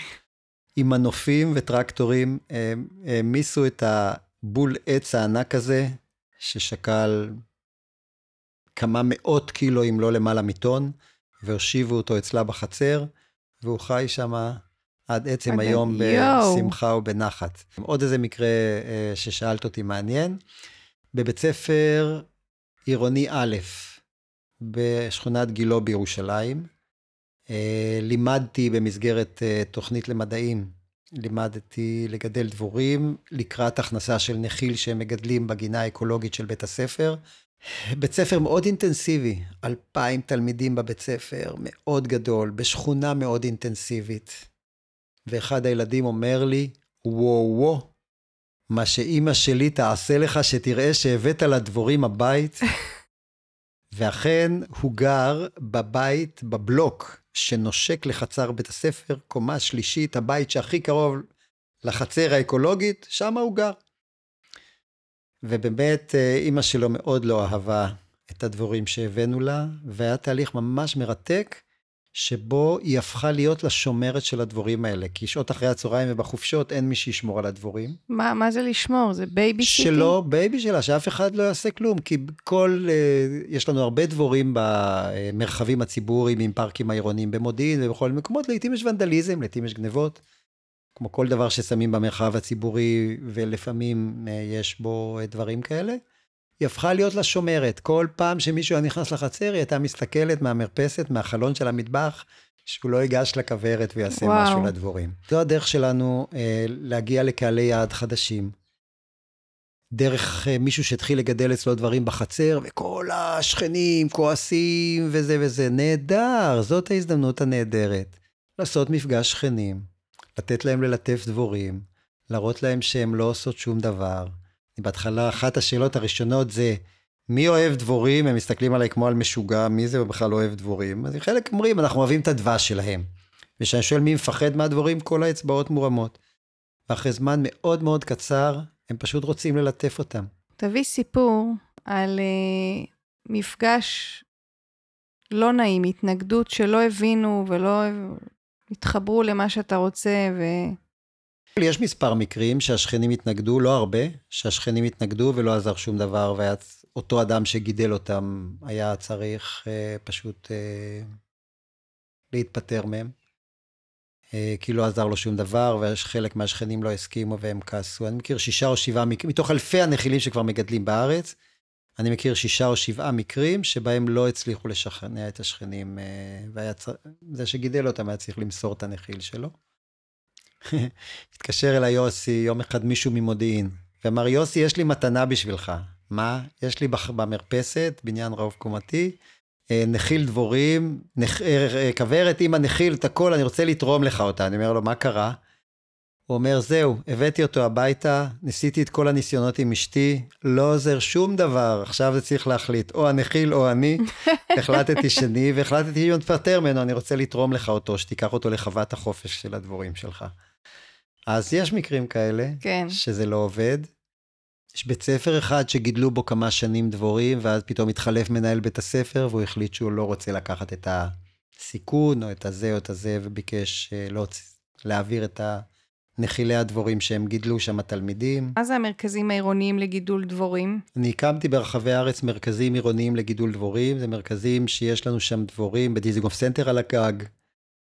עם מנופים וטרקטורים, העמיסו את הבול עץ הענק הזה, ששקל כמה מאות קילו, אם לא למעלה מטון, והושיבו אותו אצלה בחצר, והוא חי שם עד עצם היום בשמחה ובנחת. עוד איזה מקרה אה, ששאלת אותי מעניין, בבית ספר עירוני א', בשכונת גילו בירושלים, אה, לימדתי במסגרת אה, תוכנית למדעים, לימדתי לגדל דבורים לקראת הכנסה של נחיל שהם מגדלים בגינה האקולוגית של בית הספר. בית ספר מאוד אינטנסיבי, אלפיים תלמידים בבית ספר, מאוד גדול, בשכונה מאוד אינטנסיבית. ואחד הילדים אומר לי, וואו וואו, מה שאימא שלי תעשה לך שתראה שהבאת לדבורים הבית. ואכן, הוא גר בבית, בבלוק, שנושק לחצר בית הספר, קומה שלישית, הבית שהכי קרוב לחצר האקולוגית, שם הוא גר. ובאמת, אה, אימא שלו מאוד לא אהבה את הדבורים שהבאנו לה, והיה תהליך ממש מרתק, שבו היא הפכה להיות לשומרת של הדבורים האלה, כי שעות אחרי הצהריים ובחופשות אין מי שישמור על הדבורים. מה, מה זה לשמור? זה babysitting? שלא, baby שלה, שאף אחד לא יעשה כלום, כי כל, אה, יש לנו הרבה דבורים במרחבים הציבוריים עם פארקים העירוניים במודיעין ובכל מקומות, לעתים יש ונדליזם, לעתים יש גנבות, כמו כל דבר ששמים במרחב הציבורי, ולפעמים אה, יש בו דברים כאלה. היא הפכה להיות לה שומרת. כל פעם שמישהו היה נכנס לחצר, היא הייתה מסתכלת מהמרפסת, מהחלון של המטבח, שהוא לא ייגש לכוורת ויעשה וואו. משהו לדבורים. זו הדרך שלנו אה, להגיע לקהלי יעד חדשים. דרך אה, מישהו שהתחיל לגדל אצלו דברים בחצר, וכל השכנים כועסים וזה וזה. נהדר, זאת ההזדמנות הנהדרת. לעשות מפגש שכנים, לתת להם ללטף דבורים, להראות להם שהם לא עושות שום דבר. בהתחלה, אחת השאלות הראשונות זה, מי אוהב דבורים? הם מסתכלים עליי כמו על משוגע, מי זה בכלל אוהב דבורים? אז חלק אומרים, אנחנו אוהבים את הדבש שלהם. וכשאני שואל מי מפחד מהדבורים, כל האצבעות מורמות. ואחרי זמן מאוד מאוד קצר, הם פשוט רוצים ללטף אותם. תביא סיפור על uh, מפגש לא נעים, התנגדות שלא הבינו ולא התחברו למה שאתה רוצה, ו... יש מספר מקרים שהשכנים התנגדו, לא הרבה, שהשכנים התנגדו ולא עזר שום דבר, ואותו אדם שגידל אותם היה צריך אה, פשוט אה, להתפטר מהם. אה, כי לא עזר לו שום דבר, וחלק מהשכנים לא הסכימו והם כעסו. אני מכיר שישה או שבעה מקרים, מתוך אלפי הנחילים שכבר מגדלים בארץ, אני מכיר שישה או שבעה מקרים שבהם לא הצליחו לשכנע את השכנים, אה, וזה שגידל אותם היה צריך למסור את הנחיל שלו. התקשר אליי יוסי, יום אחד מישהו ממודיעין, ואמר, יוסי, יש לי מתנה בשבילך. מה? יש לי במרפסת, בניין רב קומתי, אה, נחיל דבורים. אה, אה, כוורת עם הנחיל, את הכל, אני רוצה לתרום לך אותה. אני אומר לו, מה קרה? הוא אומר, זהו, הבאתי אותו הביתה, ניסיתי את כל הניסיונות עם אשתי, לא עוזר שום דבר, עכשיו זה צריך להחליט, או הנחיל או אני. החלטתי שני, והחלטתי אם תפטר ממנו, אני רוצה לתרום לך אותו, שתיקח אותו לחוות החופש של הדבורים שלך. אז יש מקרים כאלה, כן. שזה לא עובד. יש בית ספר אחד שגידלו בו כמה שנים דבורים, ואז פתאום התחלף מנהל בית הספר, והוא החליט שהוא לא רוצה לקחת את הסיכון, או את הזה או את הזה, וביקש לא, להעביר את נחילי הדבורים שהם גידלו שם התלמידים. מה זה המרכזים העירוניים לגידול דבורים? אני הקמתי ברחבי הארץ מרכזים עירוניים לגידול דבורים, זה מרכזים שיש לנו שם דבורים בדיזנגוף סנטר על הגג,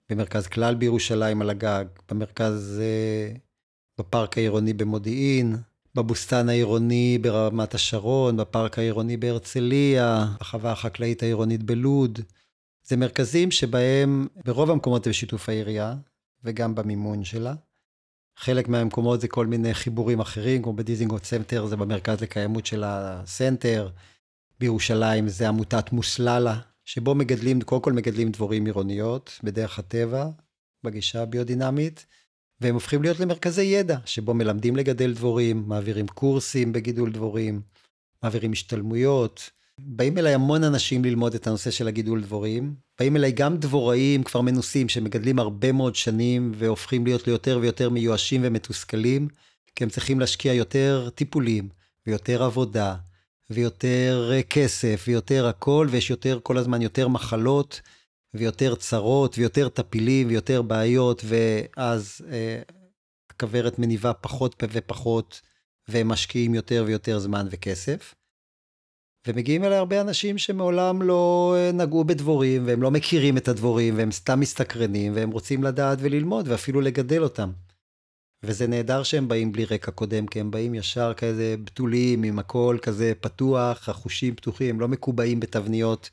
במרכז כלל בירושלים על הגג, במרכז, אה, בפארק העירוני במודיעין, בבוסתן העירוני ברמת השרון, בפארק העירוני בהרצליה, בחווה החקלאית העירונית בלוד. זה מרכזים שבהם ברוב המקומות זה בשיתוף העירייה וגם במימון שלה. חלק מהמקומות זה כל מיני חיבורים אחרים, כמו בדיזנגוף סנטר זה במרכז לקיימות של הסנטר. בירושלים זה עמותת מוסללה, שבו מגדלים, קודם כל מגדלים דבורים עירוניות בדרך הטבע, בגישה הביודינמית. והם הופכים להיות למרכזי ידע, שבו מלמדים לגדל דבורים, מעבירים קורסים בגידול דבורים, מעבירים השתלמויות. באים אליי המון אנשים ללמוד את הנושא של הגידול דבורים. באים אליי גם דבוראים כבר מנוסים שמגדלים הרבה מאוד שנים והופכים להיות ליותר ויותר מיואשים ומתוסכלים, כי הם צריכים להשקיע יותר טיפולים ויותר עבודה ויותר כסף ויותר הכל, ויש יותר, כל הזמן יותר מחלות. ויותר צרות, ויותר טפילים, ויותר בעיות, ואז אה, הכוורת מניבה פחות ופחות, והם משקיעים יותר ויותר זמן וכסף. ומגיעים אליי הרבה אנשים שמעולם לא אה, נגעו בדבורים, והם לא מכירים את הדבורים, והם סתם מסתקרנים, והם רוצים לדעת וללמוד, ואפילו לגדל אותם. וזה נהדר שהם באים בלי רקע קודם, כי הם באים ישר כזה בתולים, עם הכל כזה פתוח, החושים פתוחים, לא מקובעים בתבניות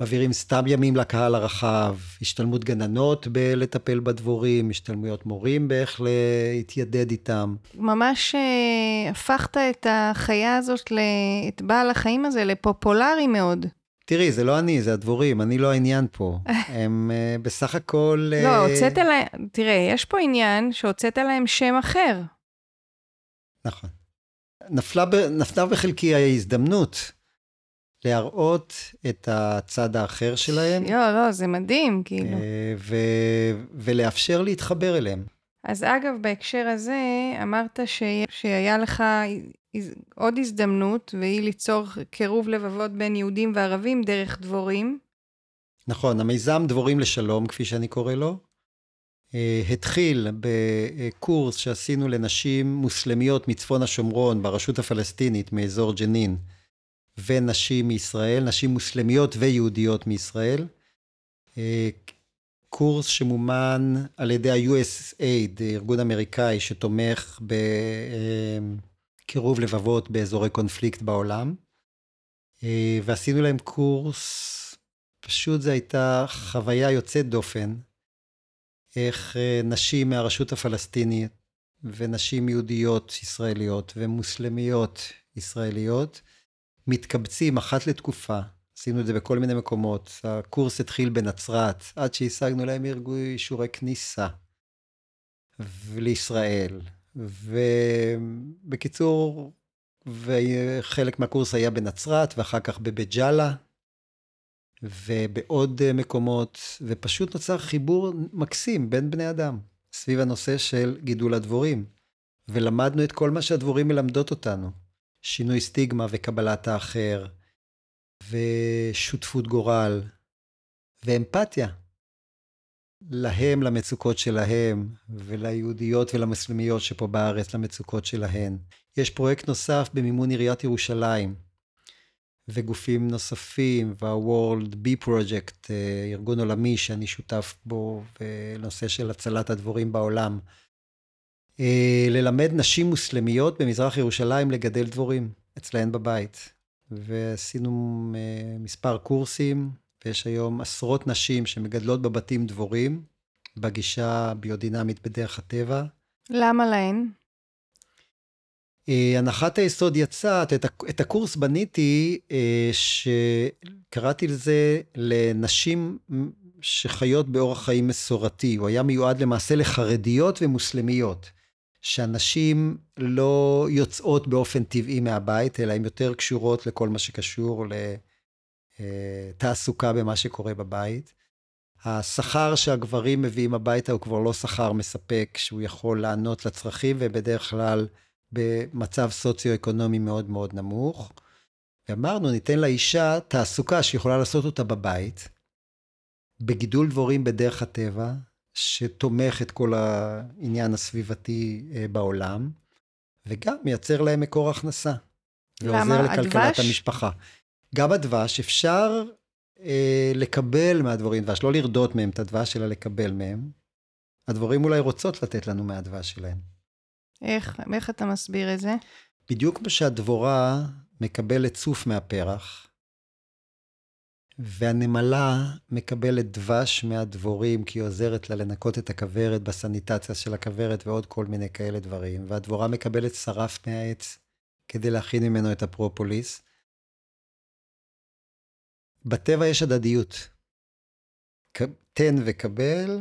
מעבירים סתם ימים לקהל הרחב, השתלמות גננות בלטפל בדבורים, השתלמויות מורים באיך להתיידד איתם. ממש אה, הפכת את החיה הזאת, את בעל החיים הזה, לפופולרי מאוד. תראי, זה לא אני, זה הדבורים, אני לא העניין פה. הם uh, בסך הכל... Uh... לא, הוצאת להם, תראה, יש פה עניין שהוצאת להם שם אחר. נכון. נפלה, ב, נפלה בחלקי ההזדמנות להראות את הצד האחר שלהם. לא, לא, זה מדהים, כאילו. אה, ו- ולאפשר להתחבר אליהם. אז אגב, בהקשר הזה, אמרת ש... שהיה לך עוד הזדמנות, והיא ליצור קירוב לבבות בין יהודים וערבים דרך דבורים. נכון, המיזם דבורים לשלום, כפי שאני קורא לו, אה, התחיל בקורס שעשינו לנשים מוסלמיות מצפון השומרון ברשות הפלסטינית, מאזור ג'נין. ונשים מישראל, נשים מוסלמיות ויהודיות מישראל. אה, קורס שמומן על ידי ה-USAID, ארגון אמריקאי שתומך בקירוב לבבות באזורי קונפליקט בעולם. אה, ועשינו להם קורס, פשוט זו הייתה חוויה יוצאת דופן, איך אה, נשים מהרשות הפלסטינית ונשים יהודיות ישראליות ומוסלמיות ישראליות מתקבצים אחת לתקופה, עשינו את זה בכל מיני מקומות, הקורס התחיל בנצרת, עד שהשגנו להם אישורי כניסה לישראל. ובקיצור, וחלק מהקורס היה בנצרת, ואחר כך בבית ג'אלה, ובעוד מקומות, ופשוט נוצר חיבור מקסים בין בני אדם, סביב הנושא של גידול הדבורים. ולמדנו את כל מה שהדבורים מלמדות אותנו. שינוי סטיגמה וקבלת האחר, ושותפות גורל, ואמפתיה. להם, למצוקות שלהם, וליהודיות ולמוסלמיות שפה בארץ, למצוקות שלהן. יש פרויקט נוסף במימון עיריית ירושלים, וגופים נוספים, וה-World Bee Project, אה, ארגון עולמי שאני שותף בו, בנושא של הצלת הדבורים בעולם. אה, ללמד נשים מוסלמיות במזרח ירושלים לגדל דבורים אצלהן בבית. ועשינו אה, מספר קורסים, ויש היום עשרות נשים שמגדלות בבתים דבורים, בגישה ביודינמית בדרך הטבע. למה להן? אה, הנחת היסוד יצאה, את הקורס בניתי, שקראתי לזה לנשים שחיות באורח חיים מסורתי. הוא היה מיועד למעשה לחרדיות ומוסלמיות. שהנשים לא יוצאות באופן טבעי מהבית, אלא הן יותר קשורות לכל מה שקשור לתעסוקה במה שקורה בבית. השכר שהגברים מביאים הביתה הוא כבר לא שכר מספק, שהוא יכול לענות לצרכים, ובדרך כלל במצב סוציו-אקונומי מאוד מאוד נמוך. ואמרנו, ניתן לאישה תעסוקה שיכולה לעשות אותה בבית, בגידול דבורים בדרך הטבע, שתומך את כל העניין הסביבתי אה, בעולם, וגם מייצר להם מקור הכנסה. ועוזר לכלכלת הדבש? המשפחה. גם הדבש, אפשר אה, לקבל מהדבורים דבש, לא לרדות מהם את הדבש, אלא לקבל מהם. הדבורים אולי רוצות לתת לנו מהדבש שלהם. איך, איך אתה מסביר את זה? בדיוק כמו שהדבורה מקבלת צוף מהפרח, והנמלה מקבלת דבש מהדבורים, כי היא עוזרת לה לנקות את הכוורת בסניטציה של הכוורת ועוד כל מיני כאלה דברים, והדבורה מקבלת שרף מהעץ כדי להכין ממנו את הפרופוליס. בטבע יש הדדיות. תן וקבל,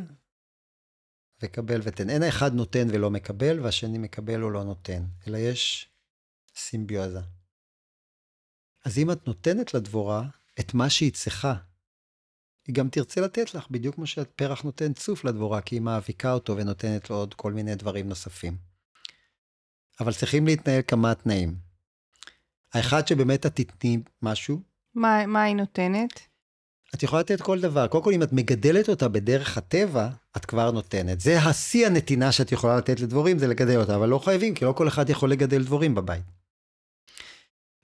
וקבל ותן. אין האחד נותן ולא מקבל, והשני מקבל או לא נותן, אלא יש סימביוזה. אז אם את נותנת לדבורה את מה שהיא צריכה, היא גם תרצה לתת לך, בדיוק כמו שפרח נותן צוף לדבורה, כי היא מאביקה אותו ונותנת לו עוד כל מיני דברים נוספים. אבל צריכים להתנהל כמה תנאים. האחד שבאמת את תתני משהו, מה, מה היא נותנת? את יכולה לתת כל דבר. קודם כל, אם את מגדלת אותה בדרך הטבע, את כבר נותנת. זה השיא הנתינה שאת יכולה לתת לדבורים, זה לגדל אותה, אבל לא חייבים, כי לא כל אחד יכול לגדל דבורים בבית.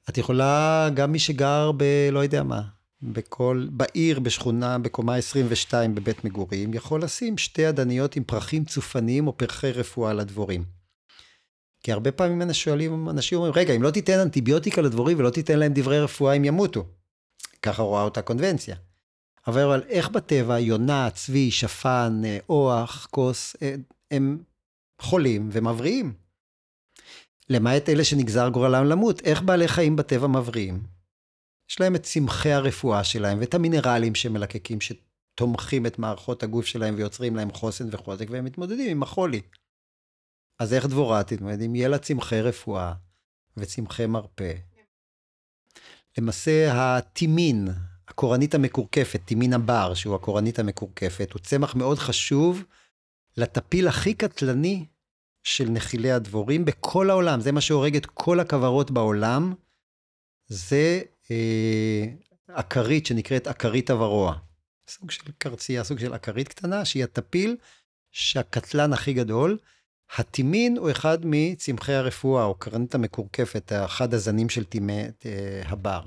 את יכולה, גם מי שגר ב... לא יודע מה, בכל, בעיר, בשכונה, בקומה 22 בבית מגורים, יכול לשים שתי אדניות עם פרחים צופניים או פרחי רפואה לדבורים. כי הרבה פעמים אנשים שואלים, אנשים אומרים, רגע, אם לא תיתן אנטיביוטיקה לדבורים ולא תיתן להם דברי רפואה, הם ימותו. ככה רואה אותה קונבנציה. אבל, איך בטבע יונה, צבי, שפן, אה, אוח, כוס, אה, הם חולים ומבריאים. למעט אלה שנגזר גורלם למות, איך בעלי חיים בטבע מבריאים? יש להם את צמחי הרפואה שלהם ואת המינרלים שמלקקים, שתומכים את מערכות הגוף שלהם ויוצרים להם חוסן וחוזק, והם מתמודדים עם החולי. אז איך דבורה תתמודד? אם יהיה לה צמחי רפואה וצמחי מרפא. למעשה הטימין, הקורנית המקורקפת, טימין הבר, שהוא הקורנית המקורקפת, הוא צמח מאוד חשוב לטפיל הכי קטלני של נחילי הדבורים בכל העולם. זה מה שהורג את כל הכוורות בעולם. זה אה, שנקראת עקרית הוורוע. סוג של קרצייה, סוג של עקרית קטנה, שהיא הטפיל שהקטלן הכי גדול. הטימין הוא אחד מצמחי הרפואה, או קרנית המקורקפת, אחד הזנים של טימי אה, הבר.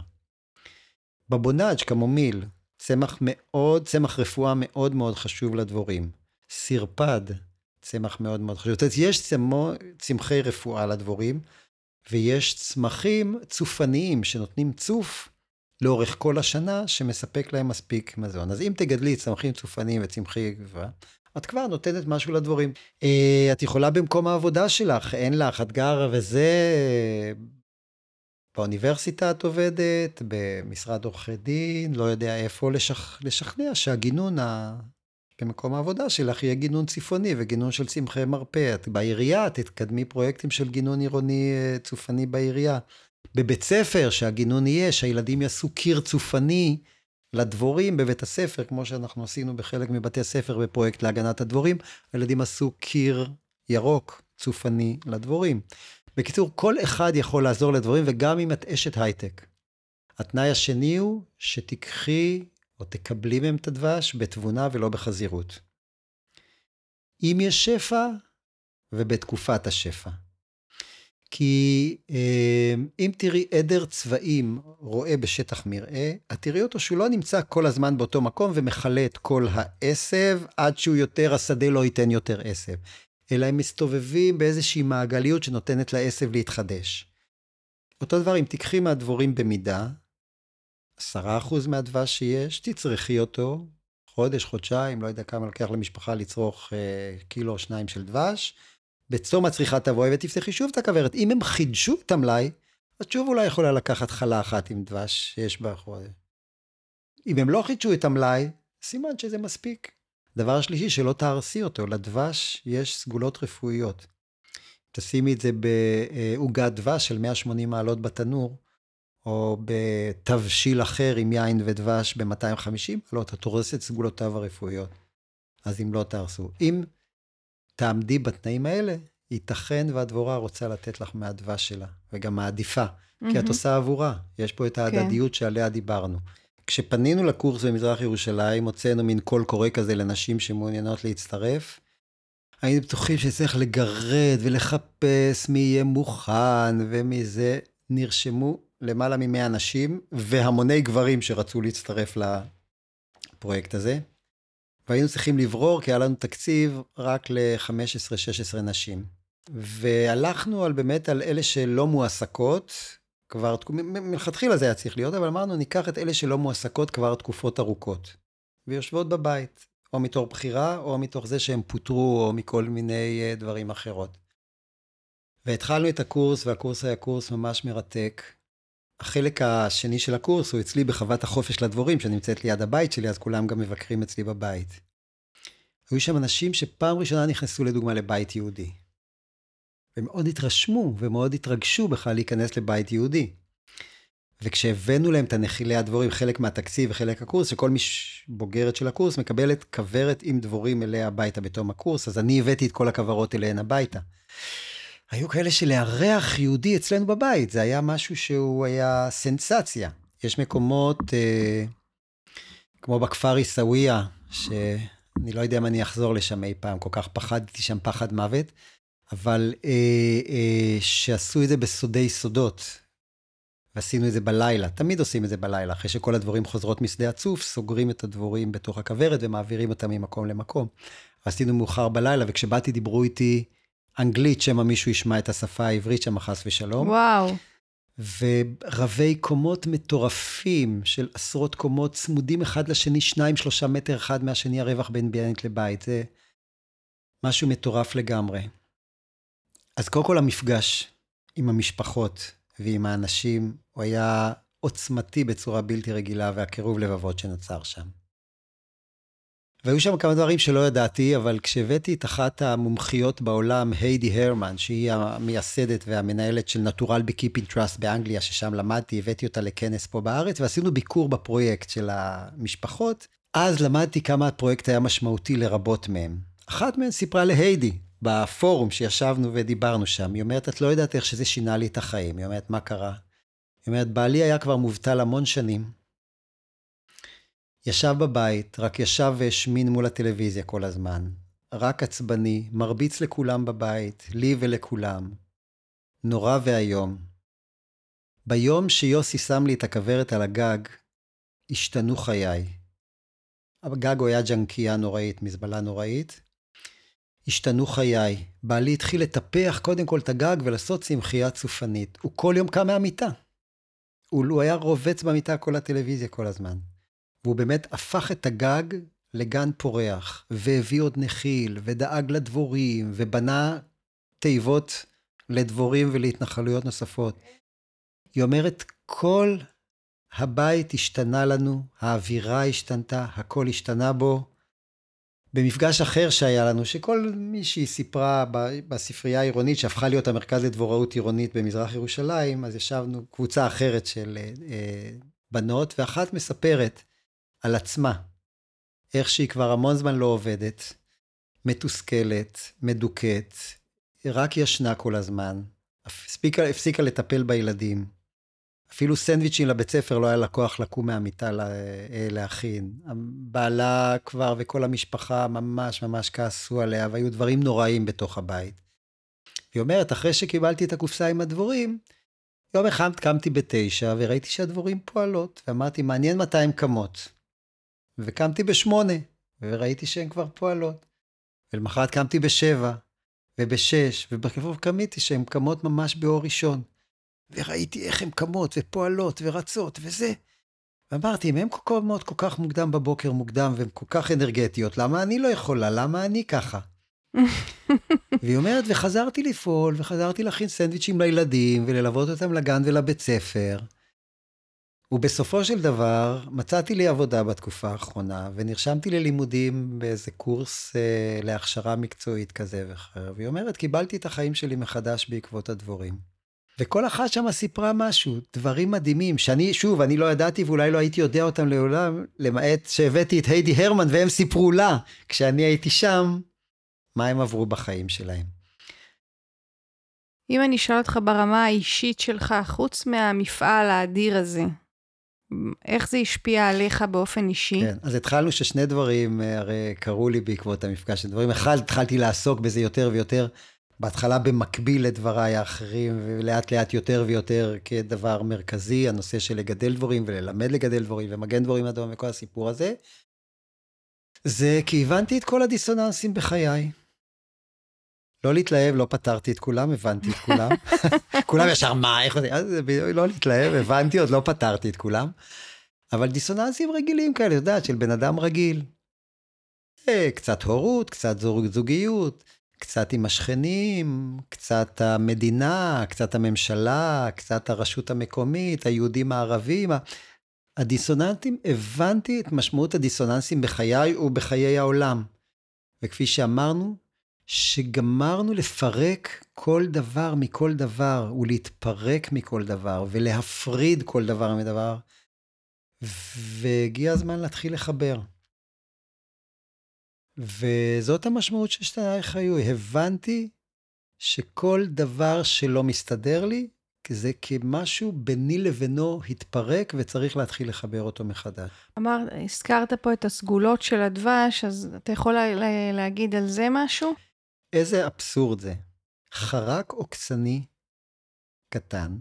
בבונאג' קמומיל, צמח מאוד, צמח רפואה מאוד מאוד חשוב לדבורים. סרפד, צמח מאוד מאוד חשוב. זאת אומרת, יש צמו, צמחי רפואה לדבורים, ויש צמחים צופניים שנותנים צוף לאורך כל השנה, שמספק להם מספיק מזון. אז אם תגדלי צמחים צופניים וצמחי גבוה, את כבר נותנת משהו לדבורים. אה, את יכולה במקום העבודה שלך, אין לך, את גרה וזה... באוניברסיטה את עובדת, במשרד עורכי דין, לא יודע איפה, לשכ... לשכנע שהגינון ה... במקום העבודה שלך יהיה גינון צפוני וגינון של צמחי מרפא. את בעירייה, תתקדמי פרויקטים של גינון עירוני אה, צופני בעירייה. בבית ספר, שהגינון יהיה, שהילדים יעשו קיר צופני לדבורים בבית הספר, כמו שאנחנו עשינו בחלק מבתי הספר בפרויקט להגנת הדבורים, הילדים עשו קיר ירוק צופני לדבורים. בקיצור, כל אחד יכול לעזור לדברים, וגם אם את אשת הייטק. התנאי השני הוא שתיקחי או תקבלי מהם את הדבש בתבונה ולא בחזירות. אם יש שפע, ובתקופת השפע. כי אה, אם תראי עדר צבעים רואה בשטח מרעה, את תראי אותו שהוא לא נמצא כל הזמן באותו מקום ומכלה את כל העשב, עד שהוא יותר, השדה לא ייתן יותר עשב. אלא הם מסתובבים באיזושהי מעגליות שנותנת לעשב להתחדש. אותו דבר, אם תיקחי מהדבורים במידה, עשרה אחוז מהדבש שיש, תצרכי אותו, חודש, חודשיים, לא יודע כמה לוקח למשפחה לצרוך אה, קילו או שניים של דבש. בצום הצריכה תבואי ותפתחי שוב את הכוורת. אם הם חידשו את המלאי, אז שוב אולי יכולה לקחת חלה אחת עם דבש שיש בה חודש. אם הם לא חידשו את המלאי, סימן שזה מספיק. דבר שלישי, שלא תהרסי אותו, לדבש יש סגולות רפואיות. תשימי את זה בעוגת דבש של 180 מעלות בתנור, או בתבשיל אחר עם יין ודבש ב-250 מעלות, את הורסת סגולותיו הרפואיות. אז אם לא תהרסו. אם תעמדי בתנאים האלה, ייתכן והדבורה רוצה לתת לך מהדבש שלה, וגם מעדיפה, mm-hmm. כי את עושה עבורה. יש פה את ההדדיות כן. שעליה דיברנו. כשפנינו לקורס במזרח ירושלים, הוצאנו מין קול קורא כזה לנשים שמעוניינות להצטרף. היינו בטוחים שצריך לגרד ולחפש מי יהיה מוכן ומי זה. נרשמו למעלה מ-100 נשים והמוני גברים שרצו להצטרף לפרויקט הזה. והיינו צריכים לברור, כי היה לנו תקציב רק ל-15-16 נשים. והלכנו על באמת על אלה שלא מועסקות, כבר, מלכתחילה זה היה צריך להיות, אבל אמרנו, ניקח את אלה שלא מועסקות כבר תקופות ארוכות, ויושבות בבית, או מתוך בחירה, או מתוך זה שהם פוטרו, או מכל מיני אה, דברים אחרות. והתחלנו את הקורס, והקורס היה קורס ממש מרתק. החלק השני של הקורס הוא אצלי בחוות החופש לדבורים, שנמצאת ליד הבית שלי, אז כולם גם מבקרים אצלי בבית. היו שם אנשים שפעם ראשונה נכנסו לדוגמה לבית יהודי. ומאוד התרשמו ומאוד התרגשו בכלל להיכנס לבית יהודי. וכשהבאנו להם את הנחילי הדבורים, חלק מהתקציב וחלק הקורס, שכל מי בוגרת של הקורס מקבלת כוורת עם דבורים אליה הביתה בתום הקורס, אז אני הבאתי את כל הכוורות אליהן הביתה. היו כאלה שלארח יהודי אצלנו בבית, זה היה משהו שהוא היה סנסציה. יש מקומות, אה, כמו בכפר עיסאוויה, שאני לא יודע אם אני אחזור לשם אי פעם, כל כך פחדתי שם פחד מוות, אבל אה, אה, שעשו את זה בסודי סודות. ועשינו את זה בלילה, תמיד עושים את זה בלילה, אחרי שכל הדבורים חוזרות משדה הצוף, סוגרים את הדבורים בתוך הכוורת ומעבירים אותם ממקום למקום. עשינו מאוחר בלילה, וכשבאתי דיברו איתי אנגלית, שמא מישהו ישמע את השפה העברית שם, חס ושלום. וואו. ורבי קומות מטורפים של עשרות קומות צמודים אחד לשני, שניים, שלושה מטר אחד מהשני, הרווח בין בית לבית. זה משהו מטורף לגמרי. אז קודם כל המפגש עם המשפחות ועם האנשים, הוא היה עוצמתי בצורה בלתי רגילה, והקירוב לבבות שנוצר שם. והיו שם כמה דברים שלא ידעתי, אבל כשהבאתי את אחת המומחיות בעולם, היידי הרמן, שהיא המייסדת והמנהלת של Natural Beekeeping Trust באנגליה, ששם למדתי, הבאתי אותה לכנס פה בארץ, ועשינו ביקור בפרויקט של המשפחות. אז למדתי כמה הפרויקט היה משמעותי לרבות מהם. אחת מהן סיפרה להיידי, בפורום שישבנו ודיברנו שם, היא אומרת, את לא יודעת איך שזה שינה לי את החיים. היא אומרת, מה קרה? היא אומרת, בעלי היה כבר מובטל המון שנים. ישב בבית, רק ישב והשמין מול הטלוויזיה כל הזמן. רק עצבני, מרביץ לכולם בבית, לי ולכולם. נורא ואיום. ביום שיוסי שם לי את הכוורת על הגג, השתנו חיי. הגג היה ג'נקייה נוראית, מזבלה נוראית. השתנו חיי. בעלי התחיל לטפח קודם כל את הגג ולעשות צמחייה צופנית. הוא כל יום קם מהמיטה. הוא, הוא היה רובץ במיטה כל הטלוויזיה כל הזמן. והוא באמת הפך את הגג לגן פורח, והביא עוד נחיל, ודאג לדבורים, ובנה תיבות לדבורים ולהתנחלויות נוספות. היא אומרת, כל הבית השתנה לנו, האווירה השתנתה, הכל השתנה בו. במפגש אחר שהיה לנו, שכל מישהי סיפרה בספרייה העירונית, שהפכה להיות המרכז לדבוראות עירונית במזרח ירושלים, אז ישבנו קבוצה אחרת של אה, בנות, ואחת מספרת על עצמה, איך שהיא כבר המון זמן לא עובדת, מתוסכלת, מדוכאת, רק ישנה כל הזמן, הפסיקה, הפסיקה לטפל בילדים. אפילו סנדוויצ'ים לבית ספר לא היה לה כוח לקום מהמיטה לה, אה, להכין. בעלה כבר וכל המשפחה ממש ממש כעסו עליה, והיו דברים נוראים בתוך הבית. היא אומרת, אחרי שקיבלתי את הקופסה עם הדבורים, יום אחד קמתי בתשע וראיתי שהדבורים פועלות, ואמרתי, מעניין מתי הן קמות. וקמתי בשמונה, וראיתי שהן כבר פועלות. ולמחרת קמתי בשבע, ובשש, ובכפוף קמיתי שהן קמות ממש באור ראשון. וראיתי איך הן קמות, ופועלות, ורצות, וזה. ואמרתי, אם הן קמות כל כך מוקדם בבוקר, מוקדם, והן כל כך אנרגטיות, למה אני לא יכולה? למה אני ככה? והיא אומרת, וחזרתי לפעול, וחזרתי להכין סנדוויצ'ים לילדים, וללוות אותם לגן ולבית ספר. ובסופו של דבר, מצאתי לי עבודה בתקופה האחרונה, ונרשמתי ללימודים באיזה קורס אה, להכשרה מקצועית כזה ואחר, והיא אומרת, קיבלתי את החיים שלי מחדש בעקבות הדבורים. וכל אחת שם סיפרה משהו, דברים מדהימים, שאני, שוב, אני לא ידעתי ואולי לא הייתי יודע אותם לעולם, למעט שהבאתי את היידי הרמן והם סיפרו לה, כשאני הייתי שם, מה הם עברו בחיים שלהם. אם אני אשאל אותך ברמה האישית שלך, חוץ מהמפעל האדיר הזה, איך זה השפיע עליך באופן אישי? כן, אז התחלנו ששני דברים אה, הרי קרו לי בעקבות המפגש. דברים, אחד, התחלתי לעסוק בזה יותר ויותר, בהתחלה במקביל לדבריי האחרים, ולאט לאט יותר ויותר כדבר מרכזי, הנושא של לגדל דבורים וללמד לגדל דבורים ומגן דבורים אדום וכל הסיפור הזה. זה כי הבנתי את כל הדיסוננסים בחיי. לא להתלהב, לא פתרתי את כולם, הבנתי את כולם. כולם ישר, מה, איך זה, לא להתלהב, הבנתי, עוד לא פתרתי את כולם. אבל דיסוננסים רגילים כאלה, יודעת, של בן אדם רגיל. אה, קצת הורות, קצת זוגיות, קצת עם השכנים, קצת המדינה, קצת הממשלה, קצת הרשות המקומית, היהודים הערבים. הדיסוננסים, הבנתי את משמעות הדיסוננסים בחיי ובחיי העולם. וכפי שאמרנו, שגמרנו לפרק כל דבר מכל דבר, ולהתפרק מכל דבר, ולהפריד כל דבר מדבר, והגיע הזמן להתחיל לחבר. וזאת המשמעות של שתיי חיו. הבנתי שכל דבר שלא מסתדר לי, זה כמשהו ביני לבינו התפרק וצריך להתחיל לחבר אותו מחדש. אמר, הזכרת פה את הסגולות של הדבש, אז אתה יכול לה, להגיד על זה משהו? איזה אבסורד זה. חרק עוקצני קטן,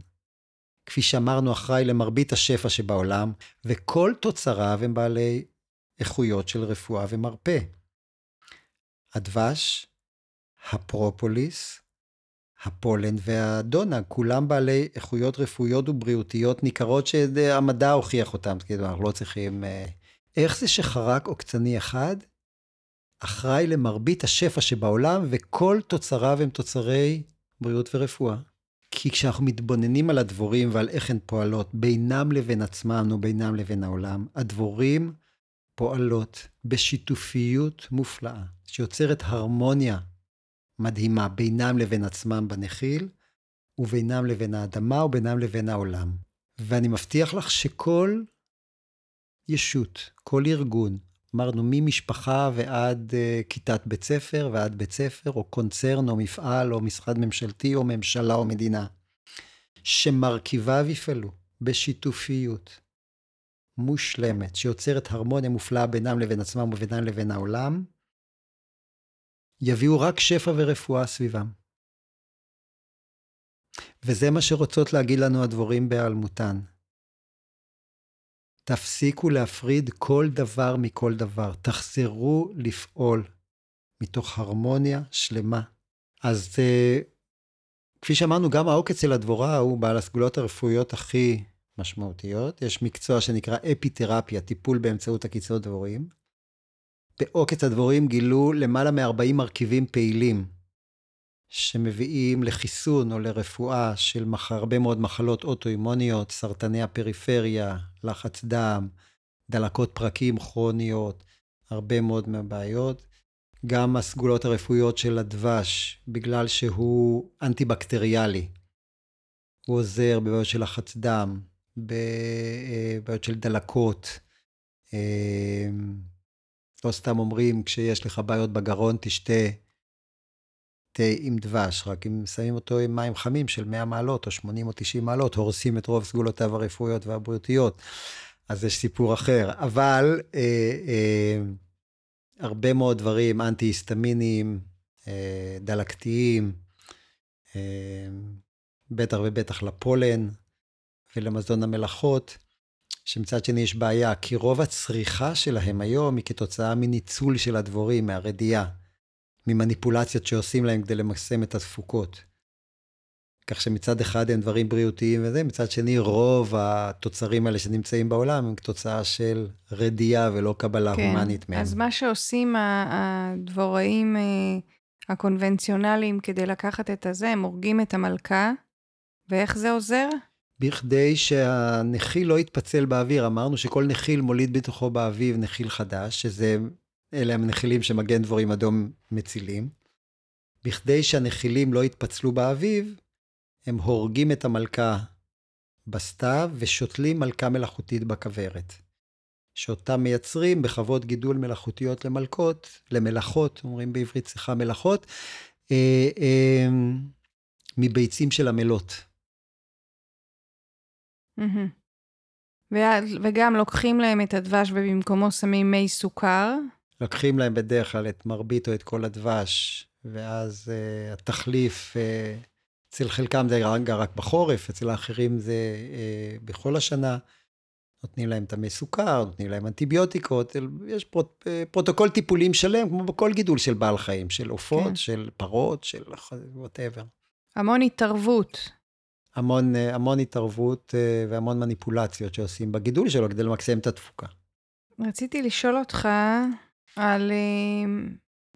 כפי שאמרנו, אחראי למרבית השפע שבעולם, וכל תוצריו הם בעלי איכויות של רפואה ומרפא. הדבש, הפרופוליס, הפולן והדונה, כולם בעלי איכויות רפואיות ובריאותיות ניכרות שהמדע הוכיח אותם, כאילו אנחנו לא צריכים... אה, איך זה שחרק עוקצני אחד אחראי למרבית השפע שבעולם, וכל תוצריו הם תוצרי בריאות ורפואה? כי כשאנחנו מתבוננים על הדבורים ועל איך הן פועלות בינם לבין עצמם ובינם לבין העולם, הדבורים פועלות בשיתופיות מופלאה, שיוצרת הרמוניה מדהימה בינם לבין עצמם בנחיל, ובינם לבין האדמה ובינם לבין העולם. ואני מבטיח לך שכל ישות, כל ארגון, אמרנו ממשפחה ועד uh, כיתת בית ספר ועד בית ספר, או קונצרן, או מפעל, או משרד ממשלתי, או ממשלה, או מדינה, שמרכיביו יפעלו בשיתופיות מושלמת, שיוצרת הרמוניה מופלאה בינם לבין עצמם ובינם לבין העולם, יביאו רק שפע ורפואה סביבם. וזה מה שרוצות להגיד לנו הדבורים בהיעלמותן. תפסיקו להפריד כל דבר מכל דבר, תחזרו לפעול מתוך הרמוניה שלמה. אז uh, כפי שאמרנו, גם העוקץ של הדבורה הוא בעל הסגולות הרפואיות הכי משמעותיות. יש מקצוע שנקרא אפיתרפיה, טיפול באמצעות עקיצות דבורים. בעוקץ הדבורים גילו למעלה מ-40 מרכיבים פעילים שמביאים לחיסון או לרפואה של הרבה מאוד מחלות אוטואימוניות, סרטני הפריפריה, לחץ דם, דלקות פרקים כרוניות, הרבה מאוד מהבעיות. גם הסגולות הרפואיות של הדבש, בגלל שהוא אנטי-בקטריאלי. הוא עוזר בבעיות של לחץ דם, בבעיות של דלקות. אה, לא סתם אומרים, כשיש לך בעיות בגרון, תשתה תה עם דבש, רק אם שמים אותו עם מים חמים של 100 מעלות או 80 או 90 מעלות, הורסים את רוב סגולותיו הרפואיות והבריאותיות. אז יש סיפור אחר. אבל אה, אה, הרבה מאוד דברים אנטי-היסטמיניים, אה, דלקתיים, אה, בטח ובטח לפולן ולמזון המלאכות, שמצד שני יש בעיה, כי רוב הצריכה שלהם היום היא כתוצאה מניצול של הדבורים, מהרדייה. ממניפולציות שעושים להם כדי למקסם את התפוקות. כך שמצד אחד הם דברים בריאותיים וזה, מצד שני רוב התוצרים האלה שנמצאים בעולם הם תוצאה של רדייה ולא קבלה כן. הומנית מהם. אז מה שעושים הדבוראים אה, הקונבנציונליים כדי לקחת את הזה, הם הורגים את המלכה, ואיך זה עוזר? בכדי שהנחיל לא יתפצל באוויר, אמרנו שכל נחיל מוליד בתוכו באביב נחיל חדש, שזה אלה הנחילים שמגן דבורים אדום מצילים. בכדי שהנחילים לא יתפצלו באביב, הם הורגים את המלכה בסתיו ושותלים מלכה מלאכותית בכוורת. שאותם מייצרים בחוות גידול מלאכותיות למלכות, למלאכות, אומרים בעברית שיחה מלאכות, אה, אה, מביצים של עמלות. וגם לוקחים להם את הדבש ובמקומו שמים מי סוכר. לוקחים להם בדרך כלל את מרבית או את כל הדבש, ואז uh, התחליף, uh, אצל חלקם זה רגע רק בחורף, אצל האחרים זה uh, בכל השנה. נותנים להם טעמי סוכר, נותנים להם אנטיביוטיקות, יש פרוט, פרוטוקול טיפולים שלם, כמו בכל גידול של בעל חיים, של עופות, כן. של פרות, של whatever. המון התערבות. המון, המון התערבות והמון מניפולציות שעושים בגידול שלו כדי למקסם את התפוקה. רציתי לשאול אותך על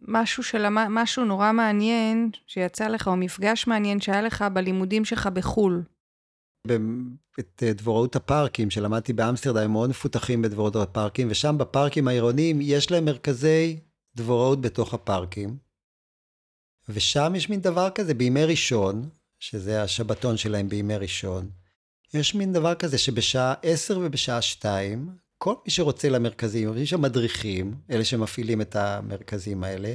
משהו, של, משהו נורא מעניין שיצא לך, או מפגש מעניין שהיה לך בלימודים שלך בחו"ל. את דבוראות הפארקים שלמדתי באמסטרדם, הם מאוד מפותחים בדבוראות הפארקים, ושם בפארקים העירוניים יש להם מרכזי דבוראות בתוך הפארקים. ושם יש מין דבר כזה בימי ראשון, שזה השבתון שלהם בימי ראשון, יש מין דבר כזה שבשעה 10 ובשעה 2, כל מי שרוצה למרכזים, יש שם מדריכים, אלה שמפעילים את המרכזים האלה,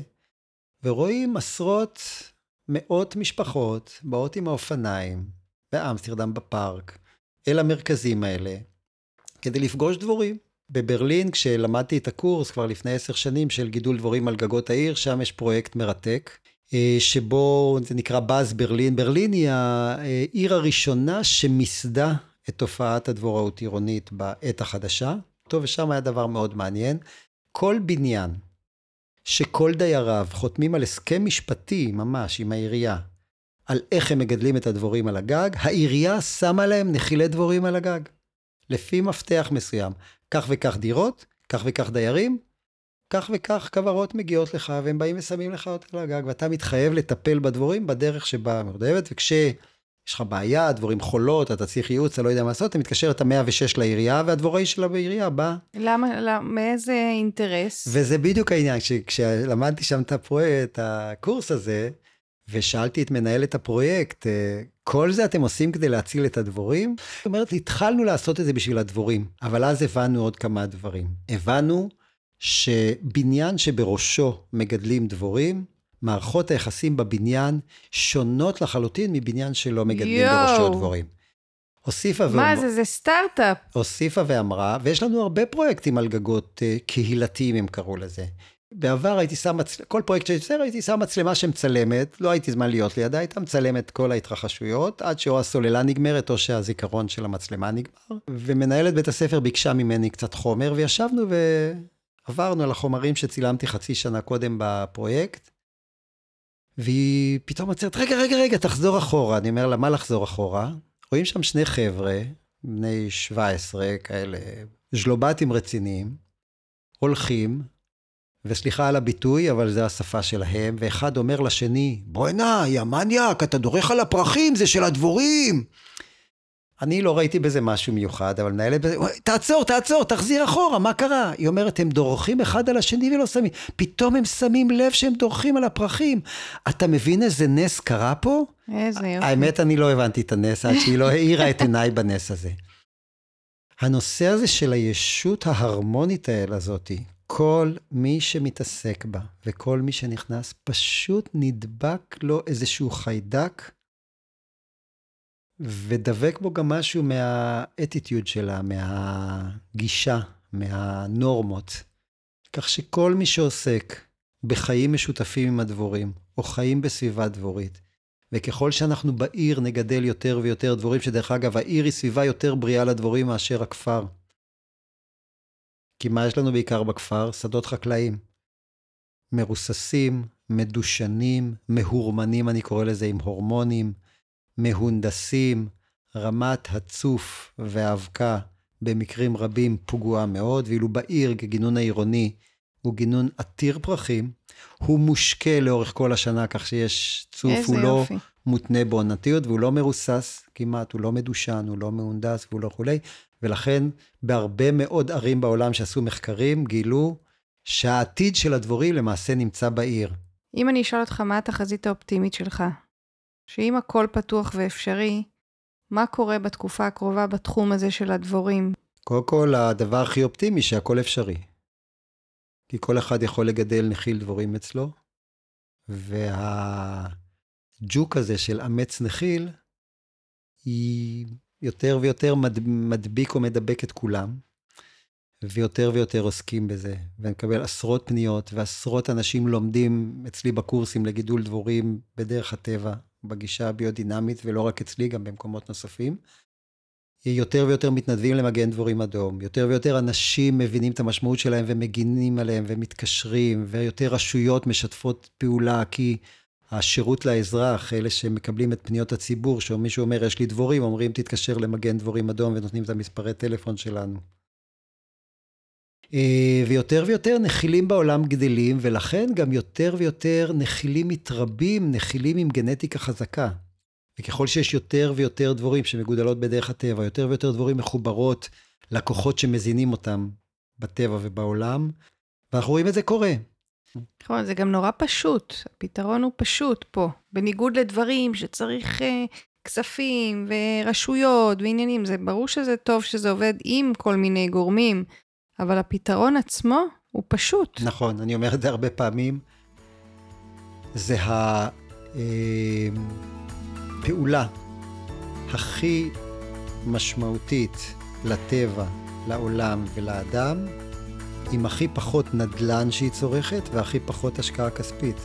ורואים עשרות, מאות משפחות באות עם האופניים באמסטרדם בפארק, אל המרכזים האלה, כדי לפגוש דבורים. בברלין, כשלמדתי את הקורס כבר לפני עשר שנים של גידול דבורים על גגות העיר, שם יש פרויקט מרתק, אה, שבו זה נקרא באז ברלין. ברלין היא העיר הראשונה שמיסדה את תופעת הדבוראות עירונית בעת החדשה. טוב, ושם היה דבר מאוד מעניין. כל בניין שכל דייריו חותמים על הסכם משפטי ממש עם העירייה, על איך הם מגדלים את הדבורים על הגג, העירייה שמה להם נחילי דבורים על הגג. לפי מפתח מסוים. כך וכך דירות, כך וכך דיירים, כך וכך כוורות מגיעות לך, והם באים ושמים לך אותה על הגג, ואתה מתחייב לטפל בדבורים בדרך שבה מורדבת, וכש... יש לך בעיה, הדבורים חולות, אתה צריך ייעוץ, אתה לא יודע מה לעשות, אתה מתקשר את ה-106 לעירייה, והדבוראי שלה בעירייה בא. למה, למה, מאיזה אינטרס? וזה בדיוק העניין, כש, כשלמדתי שם את הפרויקט, הקורס הזה, ושאלתי את מנהלת הפרויקט, אה, כל זה אתם עושים כדי להציל את הדבורים? זאת אומרת, התחלנו לעשות את זה בשביל הדבורים, אבל אז הבנו עוד כמה דברים. הבנו שבניין שבראשו מגדלים דבורים, מערכות היחסים בבניין שונות לחלוטין מבניין שלא מגדלים יו. בראשו דבורים. הוסיפה ואמרה... מה זה, זה סטארט-אפ. הוסיפה ואמרה, ויש לנו הרבה פרויקטים על גגות uh, קהילתיים, הם קראו לזה. בעבר הייתי שם, מצ... כל פרויקט שהייתי עושה, הייתי שם מצלמה שמצלמת, לא הייתי זמן להיות לידה, הייתה מצלמת כל ההתרחשויות, עד שאו הסוללה נגמרת או שהזיכרון של המצלמה נגמר. ומנהלת בית הספר ביקשה ממני קצת חומר, וישבנו ועברנו על החומרים שצילמתי חצי שנה קודם בפרויקט. והיא פתאום עוצרת, רגע, רגע, רגע, תחזור אחורה. אני אומר לה, מה לחזור אחורה? רואים שם שני חבר'ה, בני 17, כאלה, ז'לובטים רציניים, הולכים, וסליחה על הביטוי, אבל זו השפה שלהם, ואחד אומר לשני, בוא'נה, יא מניאק, אתה דורך על הפרחים, זה של הדבורים. אני לא ראיתי בזה משהו מיוחד, אבל מנהלת בזה, תעצור, תעצור, תחזיר אחורה, מה קרה? היא אומרת, הם דורכים אחד על השני ולא שמים. פתאום הם שמים לב שהם דורכים על הפרחים. אתה מבין איזה נס קרה פה? איזה יופי. האמת, אני לא הבנתי את הנס עד שהיא לא האירה את עיניי בנס הזה. הנושא הזה של הישות ההרמונית האלה הזאתי, כל מי שמתעסק בה וכל מי שנכנס, פשוט נדבק לו איזשהו חיידק ודבק בו גם משהו מהאטיטיוד שלה, מהגישה, מהנורמות. כך שכל מי שעוסק בחיים משותפים עם הדבורים, או חיים בסביבה דבורית, וככל שאנחנו בעיר נגדל יותר ויותר דבורים, שדרך אגב, העיר היא סביבה יותר בריאה לדבורים מאשר הכפר. כי מה יש לנו בעיקר בכפר? שדות חקלאיים. מרוססים, מדושנים, מהורמנים, אני קורא לזה, עם הורמונים, מהונדסים, רמת הצוף והאבקה במקרים רבים פגועה מאוד, ואילו בעיר כגינון העירוני הוא גינון עתיר פרחים, הוא מושקה לאורך כל השנה, כך שיש צוף, הוא לא יופי. מותנה בעונתיות, והוא לא מרוסס כמעט, הוא לא מדושן, הוא לא מהונדס והוא לא כולי, ולכן בהרבה מאוד ערים בעולם שעשו מחקרים, גילו שהעתיד של הדבורים למעשה נמצא בעיר. אם אני אשאל אותך מה התחזית האופטימית שלך, שאם הכל פתוח ואפשרי, מה קורה בתקופה הקרובה בתחום הזה של הדבורים? קודם כל, הדבר הכי אופטימי שהכל אפשרי. כי כל אחד יכול לגדל נחיל דבורים אצלו, והדרך הג'וק הזה של אמץ נחיל, היא יותר ויותר מד, מדביק או מדבק את כולם, ויותר ויותר עוסקים בזה. ואני מקבל עשרות פניות, ועשרות אנשים לומדים אצלי בקורסים לגידול דבורים בדרך הטבע, בגישה הביודינמית, ולא רק אצלי, גם במקומות נוספים. יותר ויותר מתנדבים למגן דבורים אדום, יותר ויותר אנשים מבינים את המשמעות שלהם ומגינים עליהם ומתקשרים, ויותר רשויות משתפות פעולה, כי השירות לאזרח, אלה שמקבלים את פניות הציבור, שמישהו אומר, יש לי דבורים, אומרים, תתקשר למגן דבורים אדום ונותנים את המספרי טלפון שלנו. אה, ויותר ויותר נחילים בעולם גדלים, ולכן גם יותר ויותר נחילים מתרבים, נחילים עם גנטיקה חזקה. וככל שיש יותר ויותר דבורים שמגודלות בדרך הטבע, יותר ויותר דבורים מחוברות לכוחות שמזינים אותם בטבע ובעולם, ואנחנו רואים את זה קורה. נכון, זה גם נורא פשוט, הפתרון הוא פשוט פה, בניגוד לדברים שצריך אה, כספים ורשויות ועניינים, זה ברור שזה טוב שזה עובד עם כל מיני גורמים, אבל הפתרון עצמו הוא פשוט. נכון, אני אומר את זה הרבה פעמים, זה הפעולה הכי משמעותית לטבע, לעולם ולאדם, עם הכי פחות נדלן שהיא צורכת והכי פחות השקעה כספית.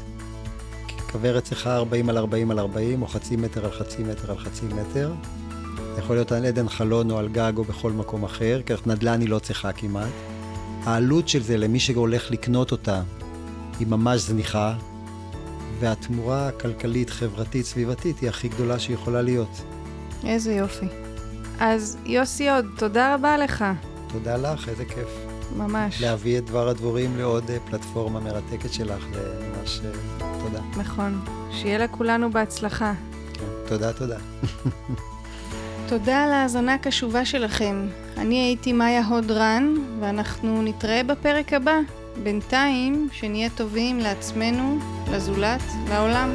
כוורת צריכה 40 על 40 על 40, או חצי מטר על חצי מטר על חצי מטר. זה יכול להיות על עדן חלון או על גג או בכל מקום אחר, כי נדל"ן היא לא צריכה כמעט. העלות של זה למי שהולך לקנות אותה היא ממש זניחה, והתמורה הכלכלית, חברתית, סביבתית היא הכי גדולה שיכולה להיות. איזה יופי. אז יוסי עוד, תודה רבה לך. תודה לך, איזה כיף. ממש. להביא את דבר הדבורים לעוד אה, פלטפורמה מרתקת שלך, זה ממש אה, תודה. נכון. שיהיה לכולנו בהצלחה. כן, תודה, תודה. תודה על ההאזנה הקשובה שלכם. אני הייתי מאיה הודרן, ואנחנו נתראה בפרק הבא. בינתיים, שנהיה טובים לעצמנו, לזולת, לעולם.